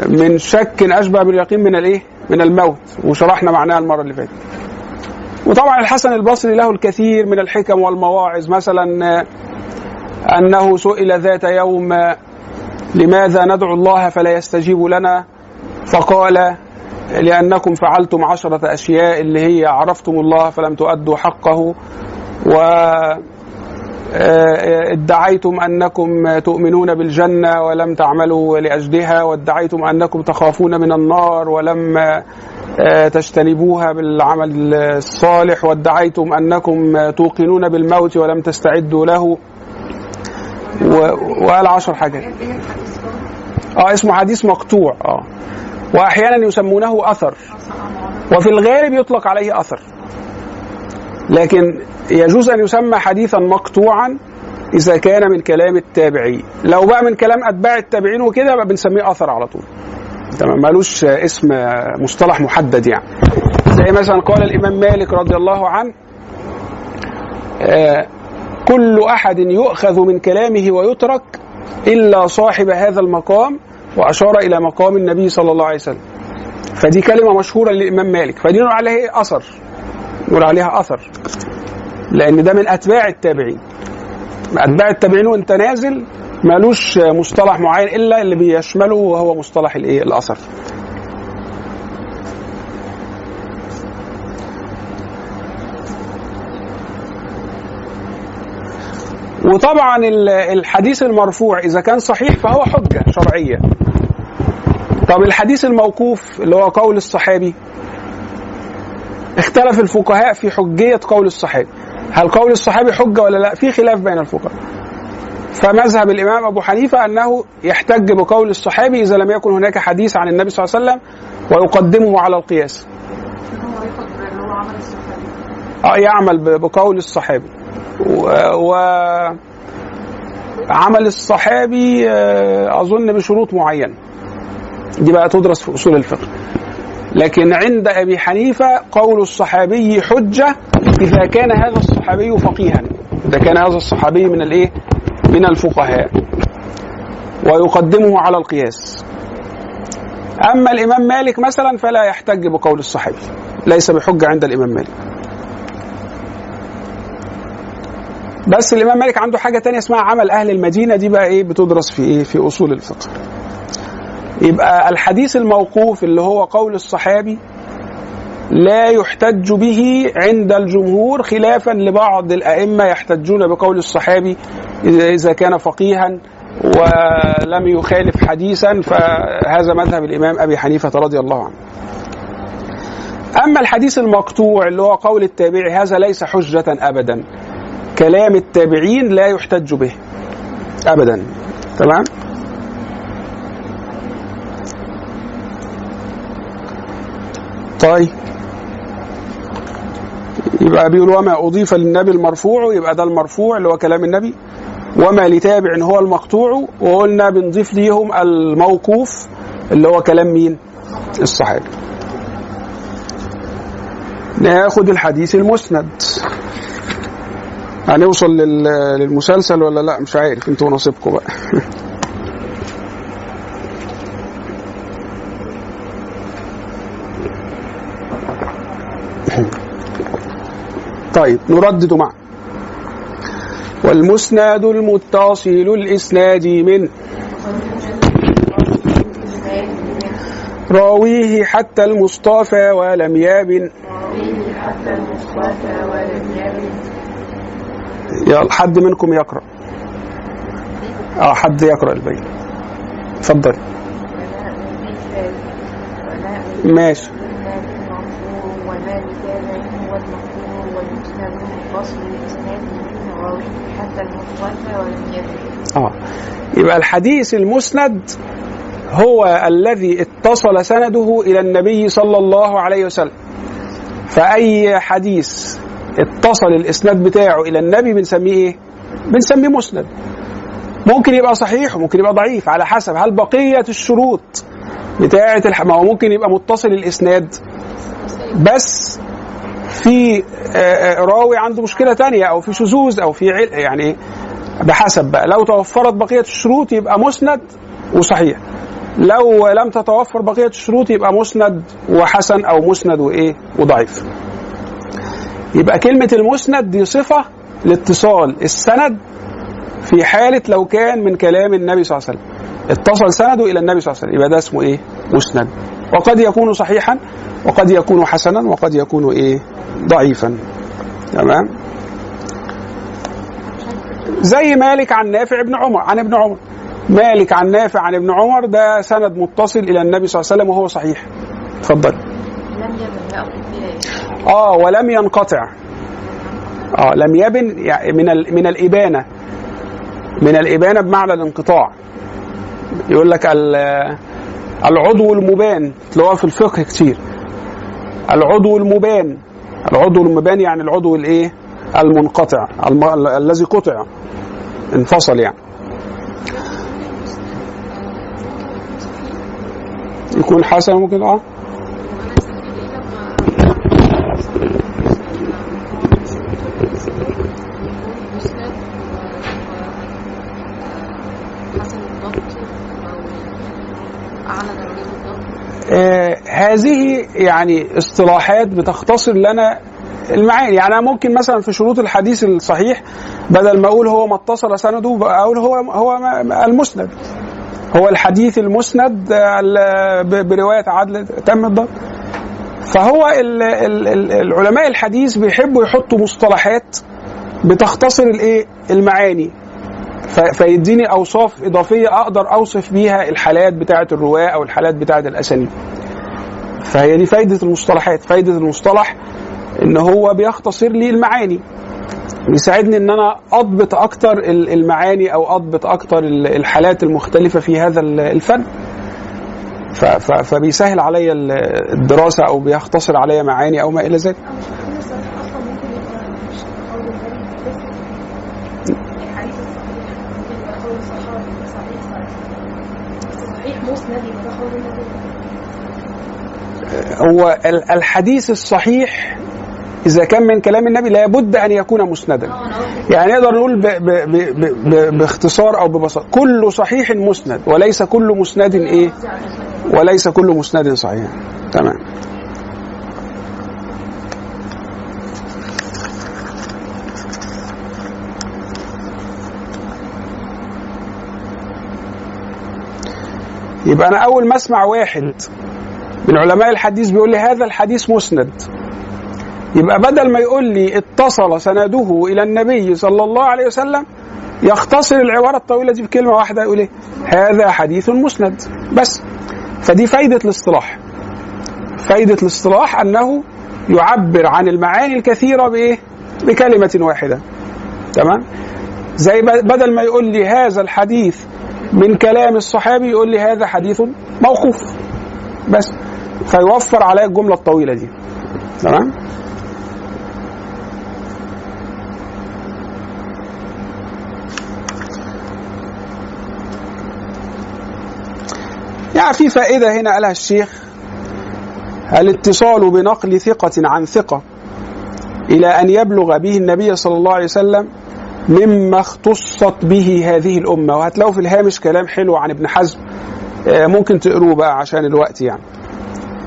من شك أشبه باليقين من الإيه؟ من الموت وشرحنا معناها المرة اللي فاتت. وطبعا الحسن البصري له الكثير من الحكم والمواعظ مثلا آه، أنه سئل ذات يوم آه، لماذا ندعو الله فلا يستجيب لنا فقال لأنكم فعلتم عشرة أشياء اللي هي عرفتم الله فلم تؤدوا حقه و آه، ادعيتم أنكم تؤمنون بالجنة ولم تعملوا لأجلها وادعيتم أنكم تخافون من النار ولم آه، تجتنبوها بالعمل الصالح وادعيتم أنكم توقنون بالموت ولم تستعدوا له. وقال عشر حاجات. آه اسمه حديث مقطوع. آه وأحيانا يسمونه أثر. وفي الغالب يطلق عليه أثر. لكن يجوز أن يسمى حديثا مقطوعا إذا كان من كلام التابعي. لو بقى من كلام أتباع التابعين وكده بقى بنسميه أثر على طول. تمام؟ ملوش اسم مصطلح محدد يعني. زي مثلا قال الإمام مالك رضي الله عنه آه، كل أحد يؤخذ من كلامه ويترك إلا صاحب هذا المقام وأشار إلى مقام النبي صلى الله عليه وسلم. فدي كلمة مشهورة للإمام مالك. فدي إيه؟ أثر. نقول عليها أثر. لأن ده من أتباع التابعين. أتباع التابعين وأنت نازل مالوش مصطلح معين إلا اللي بيشمله وهو مصطلح الإيه؟ الأثر. وطبعا ال- الحديث المرفوع إذا كان صحيح فهو حجة شرعية. طب الحديث الموقوف اللي هو قول الصحابي اختلف الفقهاء في حجية قول الصحابي هل قول الصحابي حجة ولا لا؟ في خلاف بين الفقهاء. فمذهب الإمام أبو حنيفة أنه يحتج بقول الصحابي إذا لم يكن هناك حديث عن النبي صلى الله عليه وسلم ويقدمه على القياس. آه يعمل بقول الصحابي. و, و عمل الصحابي آه، أظن بشروط معينة. دي بقى تدرس في أصول الفقه. لكن عند أبي حنيفة قول الصحابي حجة إذا كان هذا الصحابي فقيها. إذا كان هذا الصحابي من الإيه؟ من الفقهاء. ويقدمه على القياس. أما الإمام مالك مثلا فلا يحتج بقول الصحابي. ليس بحجة عند الإمام مالك. بس الإمام مالك عنده حاجة تانية اسمها عمل أهل المدينة. دي بقى إيه؟ بتدرس في إيه؟ في أصول الفقه. يبقى الحديث الموقوف اللي هو قول الصحابي لا يحتج به عند الجمهور خلافا لبعض الأئمة يحتجون بقول الصحابي إذا كان فقيها ولم يخالف حديثا فهذا مذهب الإمام أبي حنيفة رضي الله عنه. أما الحديث المقطوع اللي هو قول التابعي هذا ليس حجة ابدا. كلام التابعين لا يحتج به ابدا. تمام؟ طيب. يبقى بيقول وما أضيف للنبي المرفوع يبقى ده المرفوع اللي هو كلام النبي. وما لتابع هو المقطوع وقلنا بنضيف ليهم الموقوف اللي هو كلام مين؟ الصحابي ناخد الحديث المسند. هنوصل لل- للمسلسل ولا لا؟ مش عارف أنتوا نصيبكم بقى. طيب نردد معا. والمسند المتصل الإسناد من راويه حتى المصطفى ولم يابن يلا حد منكم يقرأ. آه حد يقرأ البيت. اتفضل ماشي وما لتابع هو المقطوع حتى آه. يبقى الحديث المسند هو الذي اتصل سنده إلى النبي صلى الله عليه وسلم. فأي حديث اتصل الإسناد بتاعه إلى النبي بنسميه إيه؟ بنسميه مسند. ممكن يبقى صحيح وممكن يبقى ضعيف على حسب هل بقية الشروط بتاعة الح... ما هو ممكن يبقى متصل الإسناد. بس في آه، آه، راوي عنده مشكلة تانية أو في شذوذ أو في. يعني بحسب بقى. لو توفرت بقية الشروط يبقى مسند وصحيح. لو لم تتوفر بقية الشروط يبقى مسند وحسن أو مسند وإيه؟ وضعيف. يبقى كلمة المسند دي صفة لاتصال. السند في حالة لو كان من كلام النبي صلى الله عليه وسلم. اتصل سنده إلى النبي صلى الله عليه وسلم. يبقى ده اسمه إيه؟ مسند. وقد يكون صحيحا وقد يكون حسنا وقد يكون إيه؟ ضعيفا. تمام؟ زي مالك عن نافع ابن عمر عن ابن عمر. مالك عن نافع عن ابن عمر ده سند متصل إلى النبي صلى الله عليه وسلم وهو صحيح. اتفضل. آه ولم ينقطع. آه لم يبن يعني من من الإبانة. من الإبانة بمعنى الانقطاع. يقول لك ال- العضو المبان تلاقوها في الفقه كتير. العضو المبان العضو المبان يعني العضو الإيه؟ المنقطع الم... ال- الذي قطع انفصل يعني. يكون حسن ممكن آه حسن الضبط أو أعلى درجات الضبط آه، هذه يعني اصطلاحات بتختصر لنا المعاني. يعني أنا ممكن مثلا في شروط الحديث الصحيح بدل ما أقول هو ما اتصل سنده أقول هو هو المسند. هو الحديث المسند آه، برواية عدل تم الضبط فهو ال ال ال العلماء الحديث بيحبوا يحطوا مصطلحات بتختصر الإيه؟ المعاني. فيديني أوصاف إضافية أقدر أوصف بيها الحالات بتاعة الرواة أو الحالات بتاعة الاسانيد فهي دي فايدة المصطلحات. فايدة المصطلح إن هو بيختصر لي المعاني. بيساعدني إن أنا أضبط أكتر ال- المعاني أو أضبط أكتر ال- الحالات المختلفة في هذا ال- الفن. فبيسهل عليا ال- الدراسة أو بيختصر عليا معاني أو ما إلى ذلك صحيح مسند يبقى ده قول النبي هو ال- الحديث الصحيح إذا كان من كلام النبي لابد أن يكون مسندا. يعني نقدر نقول ب ب ب ب باختصار أو ببساطة. كل صحيح مسند وليس كل مسند إيه؟ وليس كل مسند صحيح. تمام. يبقى أنا أول ما أسمع واحد من علماء الحديث بيقول لي هذا الحديث مسند. يبقى بدل ما يقول لي اتصل سنده إلى النبي صلى الله عليه وسلم يختصر العبارة الطويلة دي بكلمة واحدة يقول إيه هذا حديث مسند. بس. فدي فايدة الاصطلاح. فايدة الاصطلاح أنه يعبر عن المعاني الكثيرة بإيه؟ بكلمة واحدة. تمام؟ زي بدل ما يقول لي هذا الحديث من كلام الصحابي يقول لي هذا حديث موقوف. بس. فيوفر عليا الجملة الطويلة دي. تمام؟ يعني في فائدة هنا قالها الشيخ. الاتصال بنقل ثقة عن ثقة إلى أن يبلغ به النبي صلى الله عليه وسلم مما اختصت به هذه الأمة. وهتلاقوا في الهامش كلام حلو عن ابن حزم آه، ممكن تقروه بقى عشان الوقت يعني.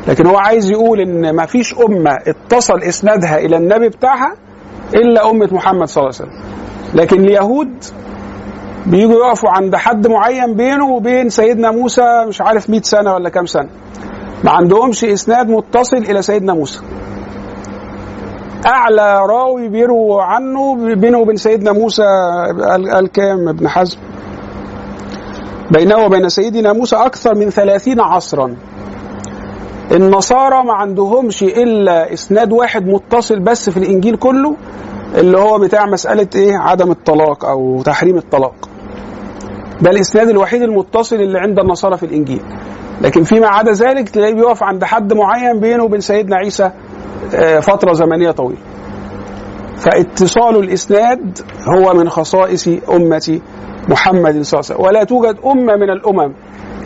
لكن هو عايز يقول إن ما فيش أمة اتصل إسنادها إلى النبي بتاعها إلا أمة محمد صلى الله عليه وسلم. لكن اليهود بيجوا يقفوا عند حد معين بينه وبين سيدنا موسى مش عارف 100 سنة ولا كام سنة. ما عندهمش إسناد متصل إلى سيدنا موسى. أعلى راوي بيروى عنه بينه وبين سيدنا موسى قال قال كام ابن حزم. بينه وبين سيدنا موسى أكثر من ثلاثين عصرا. النصارى ما عندهمش إلا إسناد واحد متصل بس في الإنجيل كله اللي هو بتاع مسألة إيه؟ عدم الطلاق أو تحريم الطلاق. ده الإسناد الوحيد المتصل اللي عند النصارى في الإنجيل. لكن فيما عدا ذلك تلاقيه بيقف عند حد معين بينه وبين سيدنا عيسى آه، فترة زمنية طويلة. فاتصال الإسناد هو من خصائص أمة محمد صلى الله عليه وسلم. ولا توجد أمة من الأمم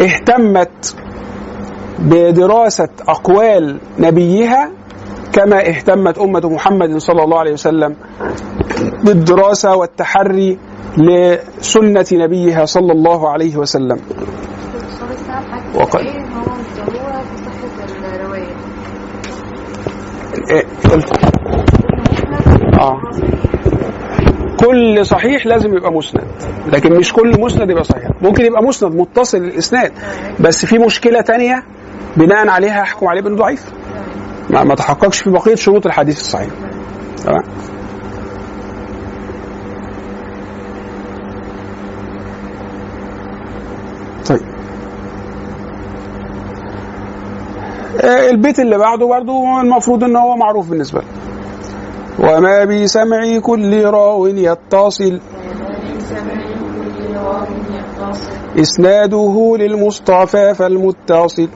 اهتمت بدراسة أقوال نبيها كما اهتمت أمة محمد صلى الله عليه وسلم بالدراسة والتحري لسنة نبيها صلى الله عليه وسلم. وقد- آه. كل صحيح لازم يبقى مسند لكن مش كل مسند يبقى صحيح. ممكن يبقى مسند متصل الاسناد بس في مشكلة تانية بناء عليها احكم عليه بأنه ضعيف. ما, ما تحققش في بقية شروط الحديث الصحيح. تمام؟ طيب. آه، البيت اللي بعده برضو المفروض إن هو معروف بالنسبة لك وما بسمع كل راو يتصل. إسناده للمصطفى فالمتصل.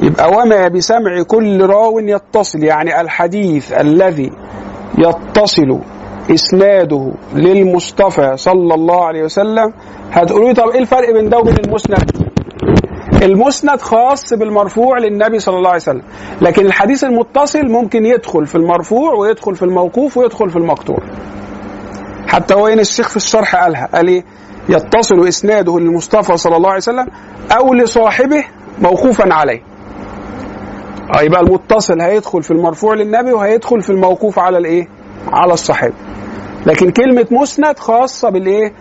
يبقى وما بسمع كل راو يتصل يعني الحديث الذي يتصل إسناده للمصطفى صلى الله عليه وسلم. هتقولوا لي طب إيه الفرق بين ده وبين المسند؟ المسند خاص بالمرفوع للنبي صلى الله عليه وسلم لكن الحديث المتصل ممكن يدخل في المرفوع ويدخل في الموقوف ويدخل في المقطوع. حتى وين الشيخ في الشرح قالها قال إيه؟ يتصل إسناده للمصطفى صلى الله عليه وسلم أو لصاحبه موقوفا عليه. آه يبقى المتصل هيدخل في المرفوع للنبي وهيدخل في الموقوف على الإيه؟ على الصحابي لكن كلمة مسند خاصة بالإيه؟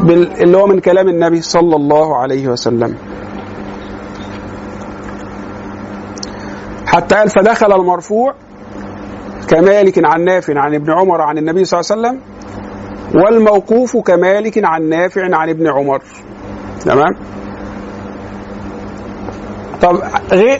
بال... اللي هو من كلام النبي صلى الله عليه وسلم. حتى قال فدخل المرفوع كمالك عن نافع عن ابن عمر عن النبي صلى الله عليه وسلم والموقوف كمالك عن نافع عن ابن عمر. تمام؟ طب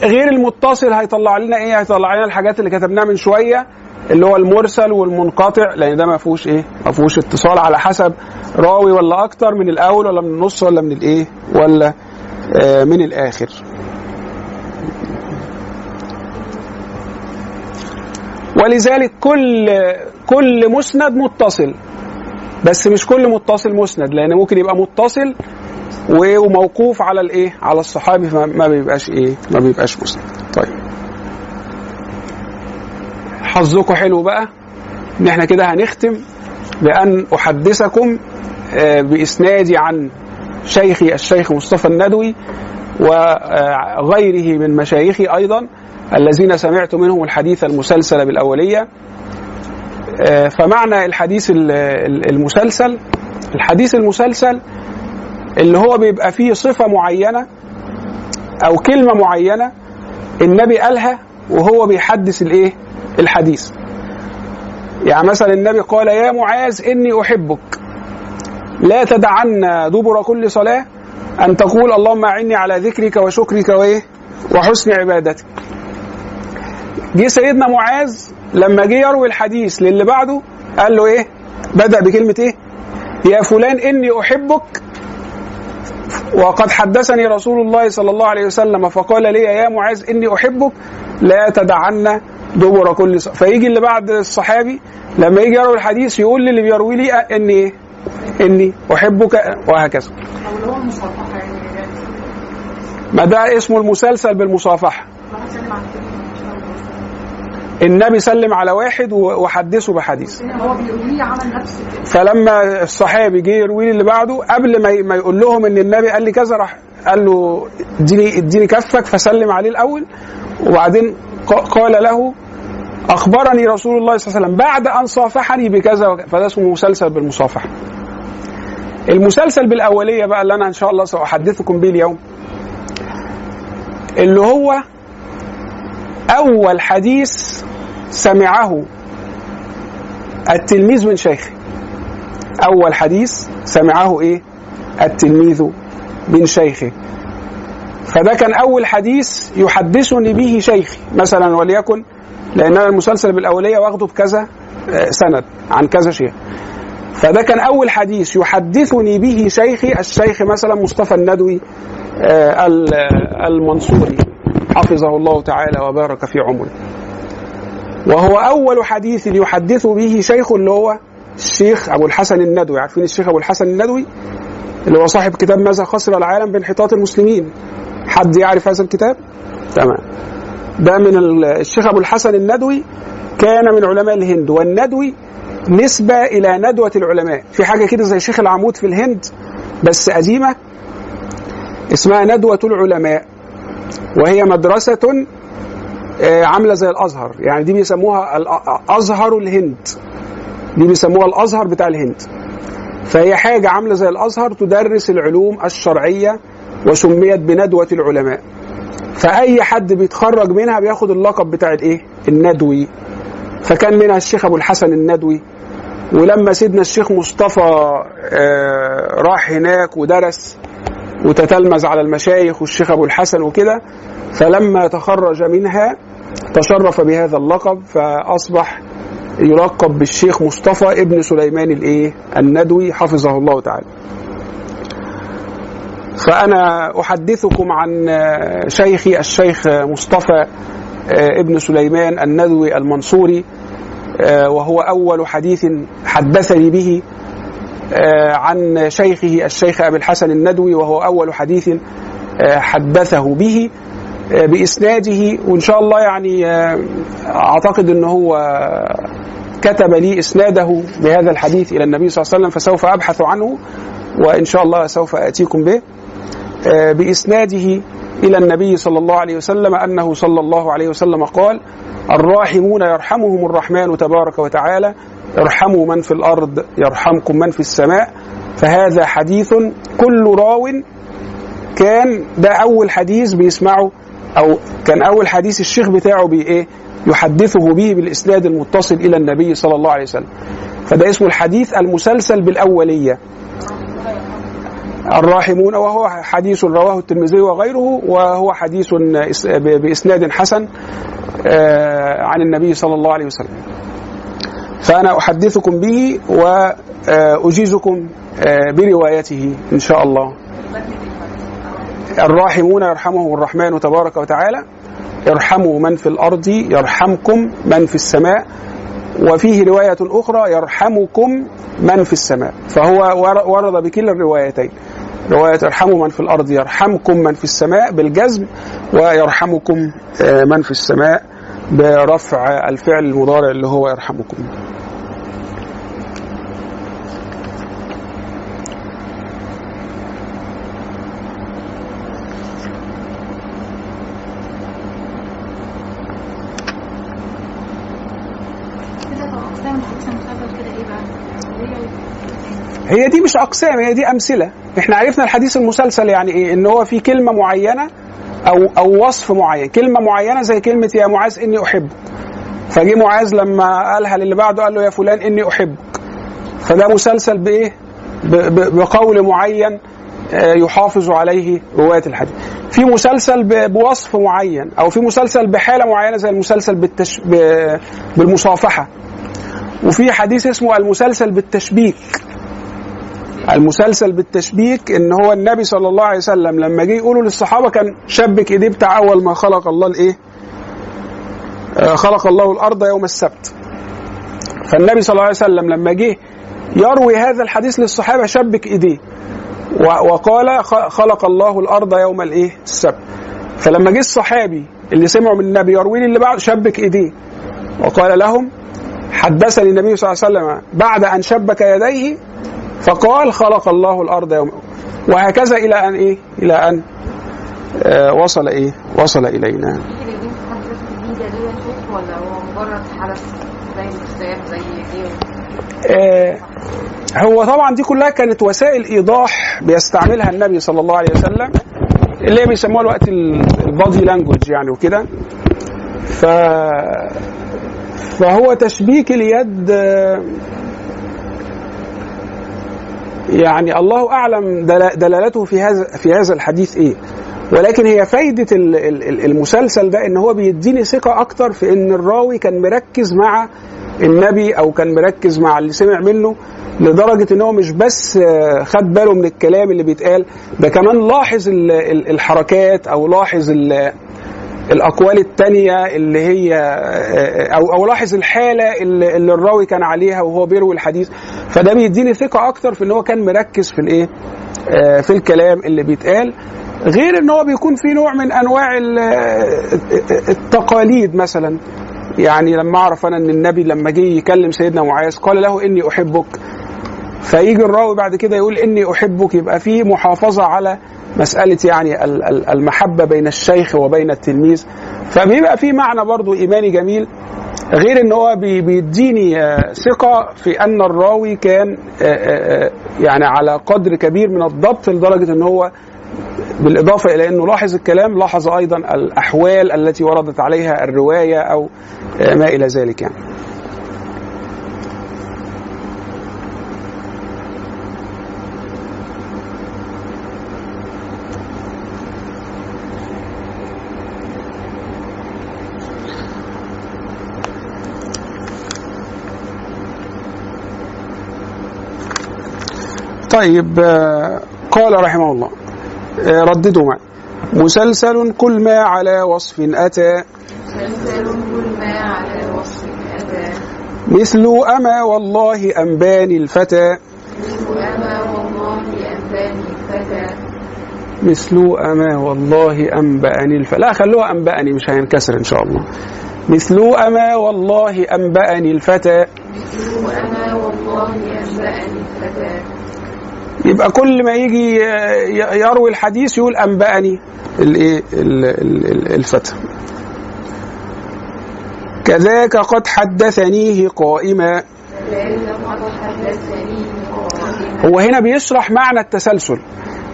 غير المتصل هيطلع لنا إيه؟ هيطلع لنا الحاجات اللي كتبناها من شوية اللي هو المرسل والمنقطع لأن ده ما فيهوش إيه؟ ما فيهوش اتصال على حسب راوي ولا أكتر من الأول ولا من النص ولا من الإيه؟ ولا آه من الآخر. ولذلك كل كل مسند متصل. بس مش كل متصل مسند لأن ممكن يبقى متصل وموقوف على الإيه؟ على الصحابي فما بيبقاش إيه؟ ما بيبقاش مسند. طيب. حظكم حلو بقى؟ إن إحنا كده هنختم بأن أحدثكم آه، باسنادي عن شيخي الشيخ مصطفى الندوي وغيره من مشايخي أيضا الذين سمعت منهم الحديث المسلسل بالأولية. آه، فمعنى الحديث ال- ال- المسلسل الحديث المسلسل اللي هو بيبقى فيه صفة معينة أو كلمة معينة النبي قالها وهو بيحدث الإيه؟ الحديث. يعني مثلا النبي قال يا معاذ إني أحبك لا تدعن دبر كل صلاة أن تقول اللهم أعني على ذكرك وشكرك وإيه؟ وحسن عبادتك. جه سيدنا معاذ لما جه يروي الحديث للي بعده قال له إيه؟ بدأ بكلمة إيه؟ يا فلان إني أحبك وقد حدثني رسول الله صلى الله عليه وسلم فقال لي يا معاذ إني أحبك لا تدعن دبر كل ص... فيجي اللي بعد الصحابي لما يجي يروي الحديث يقول للي بيروي لي وهكذا. أو اللي هو المصافحه يعني يعني ما ده اسمه المسلسل بالمصافحة. واحد سلم على التاني النبي سلم على واحد وحدثه بحديث. فلما الصحابي جه يروي لي اللي بعده قبل ما ما يقول لهم إن النبي قال لي كذا راح قال له اديني اديني كفك فسلم عليه الأول وبعدين قال له أخبرني رسول الله صلى الله عليه وسلم بعد أن صافحني بكذا وكذا فده اسمه مسلسل بالمصافحة. المسلسل بالأولية بقى اللي أنا إن شاء الله سأحدثكم به اليوم اللي هو أول حديث سمعه التلميذ من شيخه أول حديث سمعه إيه؟ التلميذ من شيخه فده كان أول حديث يحدثني به شيخي مثلا وليكن لأن أنا المسلسل بالأولية واخده بكذا آه، سند عن كذا شيخ فده كان أول حديث يحدثني به شيخي الشيخ مثلا مصطفى الندوي آه، ال- المنصوري. حفظه الله تعالى وبارك في عمره. وهو أول حديث يحدث به شيخ اللي هو الشيخ أبو الحسن الندوي. عارفين الشيخ أبو الحسن الندوي؟ اللي هو صاحب كتاب ماذا خسر العالم بانحطاط المسلمين. حد يعرف هذا الكتاب؟ تمام. ده من ال- الشيخ أبو الحسن الندوي كان من علماء الهند والندوي نسبة إلى ندوة العلماء. في حاجة كده زي شيخ العمود في الهند بس قديمة اسمها ندوة العلماء. وهي مدرسة آه، عاملة زي الأزهر. يعني دي بيسموها الأ- أزهر الهند. دي بيسموها الأزهر بتاع الهند. فهي حاجة عاملة زي الأزهر تدرس العلوم الشرعية وسميت بندوة العلماء. فأي حد بيتخرج منها بياخد اللقب بتاع الإيه؟ الندوي. فكان منها الشيخ أبو الحسن الندوي. ولما سيدنا الشيخ مصطفى آه، راح هناك ودرس وتتلمذ على المشايخ والشيخ أبو الحسن وكده فلما تخرج منها تشرف بهذا اللقب فأصبح يلقب بالشيخ مصطفى ابن سليمان الإيه؟ الندوي حفظه الله تعالى. فأنا أحدثكم عن شيخي الشيخ مصطفى آه، ابن سليمان الندوي المنصوري آه، وهو أول حديث حدثني به عن شيخه الشيخ أبي الحسن الندوي وهو أول حديث آه، حدثه به آه، بإسناده. وإن شاء الله يعني آه، أعتقد ان هو كتب لي إسناده بهذا الحديث إلى النبي صلى الله عليه وسلم فسوف أبحث عنه وإن شاء الله سوف أتيكم به. آه، بإسناده إلى النبي صلى الله عليه وسلم أنه صلى الله عليه وسلم قال الراحمون يرحمهم الرحمن تبارك وتعالى ارحموا من في الأرض يرحمكم من في السماء. فهذا حديث كل راو كان ده أول حديث بيسمعه أو كان أول حديث الشيخ بتاعه بايه يحدثه به بالإسناد المتصل إلى النبي صلى الله عليه وسلم. فده اسمه الحديث المسلسل بالأولية. الراحمون وهو حديث رواه الترمذي وغيره وهو حديث إس- بإسناد حسن آه، عن النبي صلى الله عليه وسلم. فأنا أحدثكم به وأجيزكم آه، بروايته إن شاء الله. الراحمون يرحمهم الرحمن تبارك وتعالى. ارحموا من في الأرض يرحمكم من في السماء. وفيه رواية أخرى يرحمكم من في السماء. فهو ور- ورد بكلا الروايتين. رواية ارحموا من في الأرض يرحمكم من في السماء بالجزم ويرحمكم آه، من في السماء برفع الفعل المضارع اللي هو يرحمكم كده طب اقسام الحديث المسلسل كده إيه بقى؟ هي دي مش أقسام هي دي أمثلة. إحنا عرفنا الحديث المسلسل يعني إيه؟ إن هو في كلمة معينة أو أو وصف معين. كلمة معينة زي كلمة يا معاذ إني أحبك. فجه معاذ لما قالها للي بعده قال له يا فلان إني أحبك. فده مسلسل بإيه؟ بقول معين آه، يحافظ عليه رواية الحديث. في مسلسل بوصف معين أو في مسلسل بحالة معينة زي المسلسل بالتش... ب- بالمصافحة. وفي حديث اسمه المسلسل بالتشبيك. المسلسل بالتشبيك إن هو النبي صلى الله عليه وسلم لما جه يقولوا للصحابة كان شبك إيديه بتاع أول ما خلق الله الإيه؟ آه، خلق الله الأرض يوم السبت. فالنبي صلى الله عليه وسلم لما جه يروي هذا الحديث للصحابة شبك إيديه وقال خلق الله الأرض يوم الإيه؟ السبت. فلما جه الصحابي اللي سمعوا من النبي يروي لي اللي بعد شبك إيديه وقال لهم حدثني النبي صلى الله عليه وسلم بعد أن شبك يديه فقال خلق الله الأرض يوم وهكذا إلى أن إيه؟ إلى أن آه وصل إيه؟ وصل إلينا. آه هو طبعا دي كلها كانت وسائل إيضاح بيستعملها النبي صلى الله عليه وسلم اللي هي بيسموها الوقت البادي لانجوج يعني وكده ف فهو تشبيك اليد آه، يعني الله أعلم دل- دلالته في هذا في هذا الحديث إيه. ولكن هي ال- المسلسل ده إن هو بيديني ثقة أكتر في إن الراوي كان مركز مع النبي أو كان مركز مع اللي سمع منه لدرجة إن هو مش بس خد باله من الكلام اللي بيتقال ده كمان لاحظ ال- ال- الحركات أو لاحظ ال- الأقوال التانية اللي هي أو أو لاحظ الحالة اللي, اللي الراوي كان عليها وهو بيروي الحديث. فده بيديني ثقة أكتر في إن هو كان مركز في الإيه؟ آه، في الكلام اللي بيتقال. غير إن هو بيكون في نوع من أنواع ال- التقاليد مثلا. يعني لما أعرف أنا إن النبي لما جه يكلم سيدنا معاذ قال له إني أحبك. فيجي الراوي بعد كده يقول إني أحبك يبقى في محافظة على مسألة يعني ال- ال- المحبة بين الشيخ وبين التلميذ فبيبقى في معنى برضو إيماني جميل غير إن هو بي- بيديني آه، ثقة في أن الراوي كان آه، آه، يعني على قدر كبير من الضبط لدرجة إن هو بالإضافة إلى إنه لاحظ الكلام لاحظ أيضا الأحوال التي وردت عليها الرواية أو ما إلى ذلك يعني. طيب آه، قال رحمه الله آه، رددوا معي. مسلسل كل ما على وصف أتى. مسلسل كل ما على وصف أتى. مثل أما والله أنباني الفتى. وأما والله أنباني الفتى. مثل أما والله أنبأني الفتى. لا خلوها أنبأني مش هينكسر إن شاء الله. مثل أما والله أنبأني الفتى. وأما والله أنبأني الفتى. يبقى كل ما يجي يروي الحديث يقول أنبأني الإيه ال- ال- ال- الفتى. كذاك قد حدثنيه قائما. هو هنا بيشرح معنى التسلسل.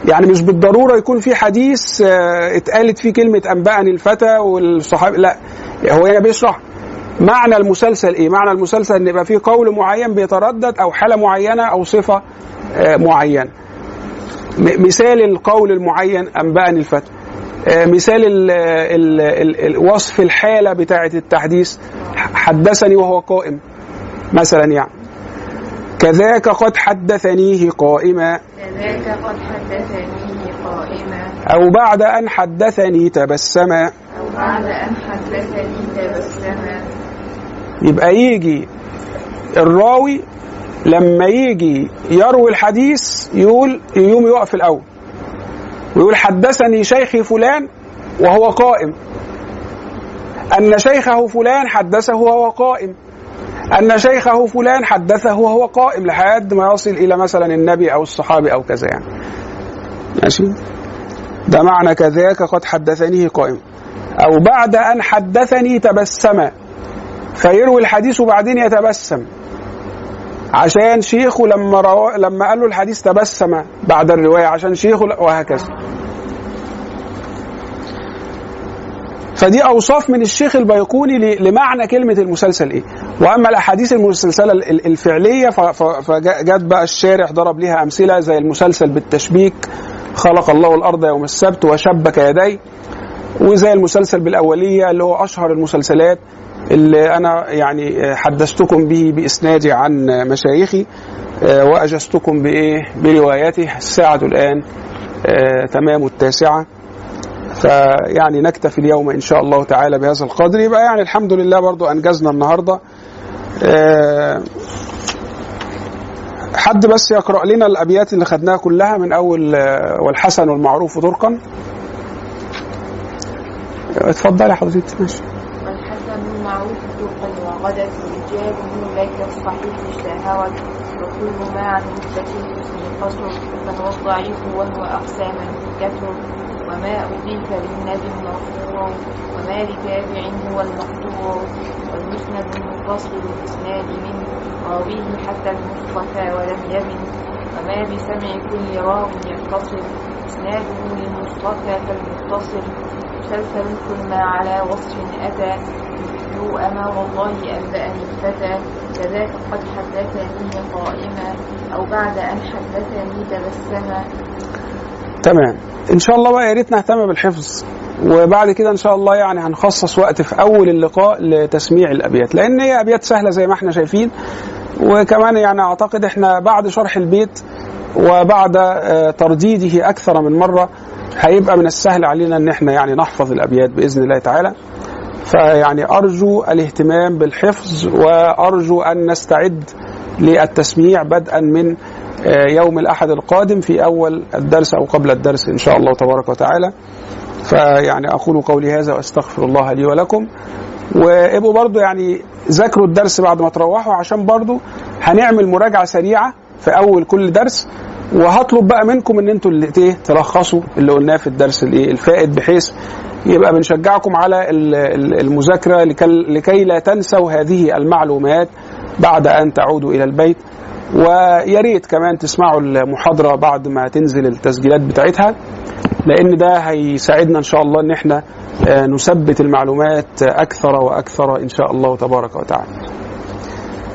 يعني مش بالضرورة يكون في حديث آه، اتقالت فيه كلمة أنبأني الفتى والصحابي لا. هو هنا بيشرح معنى المسلسل إيه؟ معنى المسلسل إن يبقى فيه قول معين بيتردد أو حالة معينة أو صفة آه، معينه. مثال القول المعين أنبأني الفتى. آه، مثال ال ال ال ال وصف الحالة بتاعة التحديث حدثني وهو قائم مثلا يعني. كذاك قد حدثنيه قائما كذاك قد حدثني قائما أو بعد أن حدثني تبسما أو بعد أن حدثني تبسما يبقى يجي الراوي لما يجي يروي الحديث يقول يوم يقف الأول. ويقول حدثني شيخي فلان وهو قائم. أن شيخه فلان حدثه وهو قائم. أن شيخه فلان حدثه وهو قائم لحد ما يصل إلى مثلا النبي أو الصحابي أو كذا يعني. ماشي؟ ده معنى كذاك قد حدثنيه قائم. أو بعد أن حدثني تبسم. فيروي الحديث وبعدين يتبسم. عشان شيخه لما رو... لما قال له الحديث تبسم بعد الرواية عشان شيخه وهكذا. فدي أوصاف من الشيخ البيقوني لمعنى كلمة المسلسل إيه. وأما الأحاديث المسلسلة ال- ال- الفعلية ف- ف- فجت بقى الشارح ضرب ليها أمثلة زي المسلسل بالتشبيك خلق الله الأرض يوم السبت وشبك يديه وزي المسلسل بالأولية اللي هو أشهر المسلسلات. اللي أنا يعني حدثتكم به بإسنادي عن مشايخي آه، وأجزتكم بإيه؟ بروايته الساعة الآن آه، تمام التاسعة. فيعني نكتفي اليوم إن شاء الله تعالى بهذا القدر. يبقى يعني الحمد لله برضو أنجزنا النهاردة. آه، حد بس يقرأ لنا الأبيات اللي خدناها كلها من أول والحسن والمعروف طرقا اتفضلي يا حضرتك ماشي. المعروف طرقا وغدت رجاله لك الصحيح اشتهرت وكل ما عن مستكين اسم قصر فهو الضعيف وهو أقساما كثر وما أضيف للنبي مرفوع وما لتابع هو المقطوع. والمسند المنفصل الإسناد منه راويه حتى المصطفى ولم يبن. وما بسمع كل راو يتصل إسناده للمصطفى فالمتصل مسلسل كل ما على وصف أتى. مثل أما والله أنبأني الفتى كذاك قد حدثني قائما أو بعد أن حدثني تبسما تمام. إن شاء الله بقى يا ريت نهتم بالحفظ. وبعد كده إن شاء الله يعني هنخصص وقت في أول اللقاء لتسميع الأبيات لأن هي أبيات سهلة زي ما إحنا شايفين. وكمان يعني أعتقد إحنا بعد شرح البيت وبعد آه، ترديده أكثر من مرة هيبقى من السهل علينا إن إحنا يعني نحفظ الأبيات بإذن الله تعالى. فيعني أرجو الاهتمام بالحفظ وأرجو أن نستعد للتسميع بدءا من آه، يوم الأحد القادم في أول الدرس أو قبل الدرس إن شاء الله تبارك وتعالى. فيعني أقول قولي هذا وأستغفر الله لي ولكم. وابقوا برضو يعني ذاكروا الدرس بعد ما تروحوا عشان برضو هنعمل مراجعة سريعة في أول كل درس. وهطلب بقى منكم إن أنتوا اللي إيه تلخصوا اللي قلناه في الدرس الايه الفائت بحيث يبقى بنشجعكم على ال- ال- المذاكرة لكي, لا تنسوا هذه المعلومات بعد أن تعودوا إلى البيت ويا ريت كمان تسمعوا المحاضرة بعد ما تنزل التسجيلات بتاعتها لأن ده هيساعدنا إن شاء الله إن إحنا آه، نثبت المعلومات أكثر وأكثر إن شاء الله تبارك وتعالى.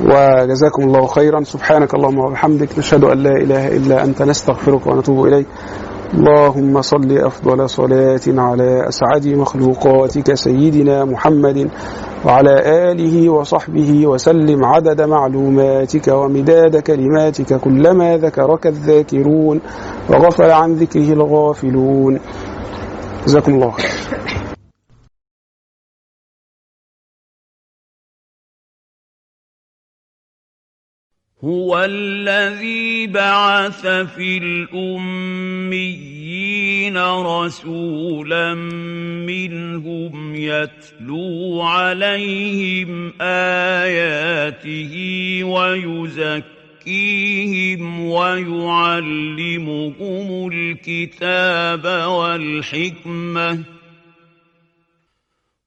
وجزاكم الله خيرا سبحانك اللهم وبحمدك نشهد أن لا إله إلا أنت نستغفرك ونتوب إليك. اللهم صل أفضل صلاه على أسعد مخلوقاتك سيدنا محمد وعلى آله وصحبه وسلم عدد معلوماتك ومداد كلماتك كلما ذكرك الذاكرون وغفل عن ذكره الغافلون. جزاكم الله خير. هو الذي بعث في الأميين رسولا منهم يتلو عليهم آياته ويزكيهم ويعلمهم الكتاب والحكمة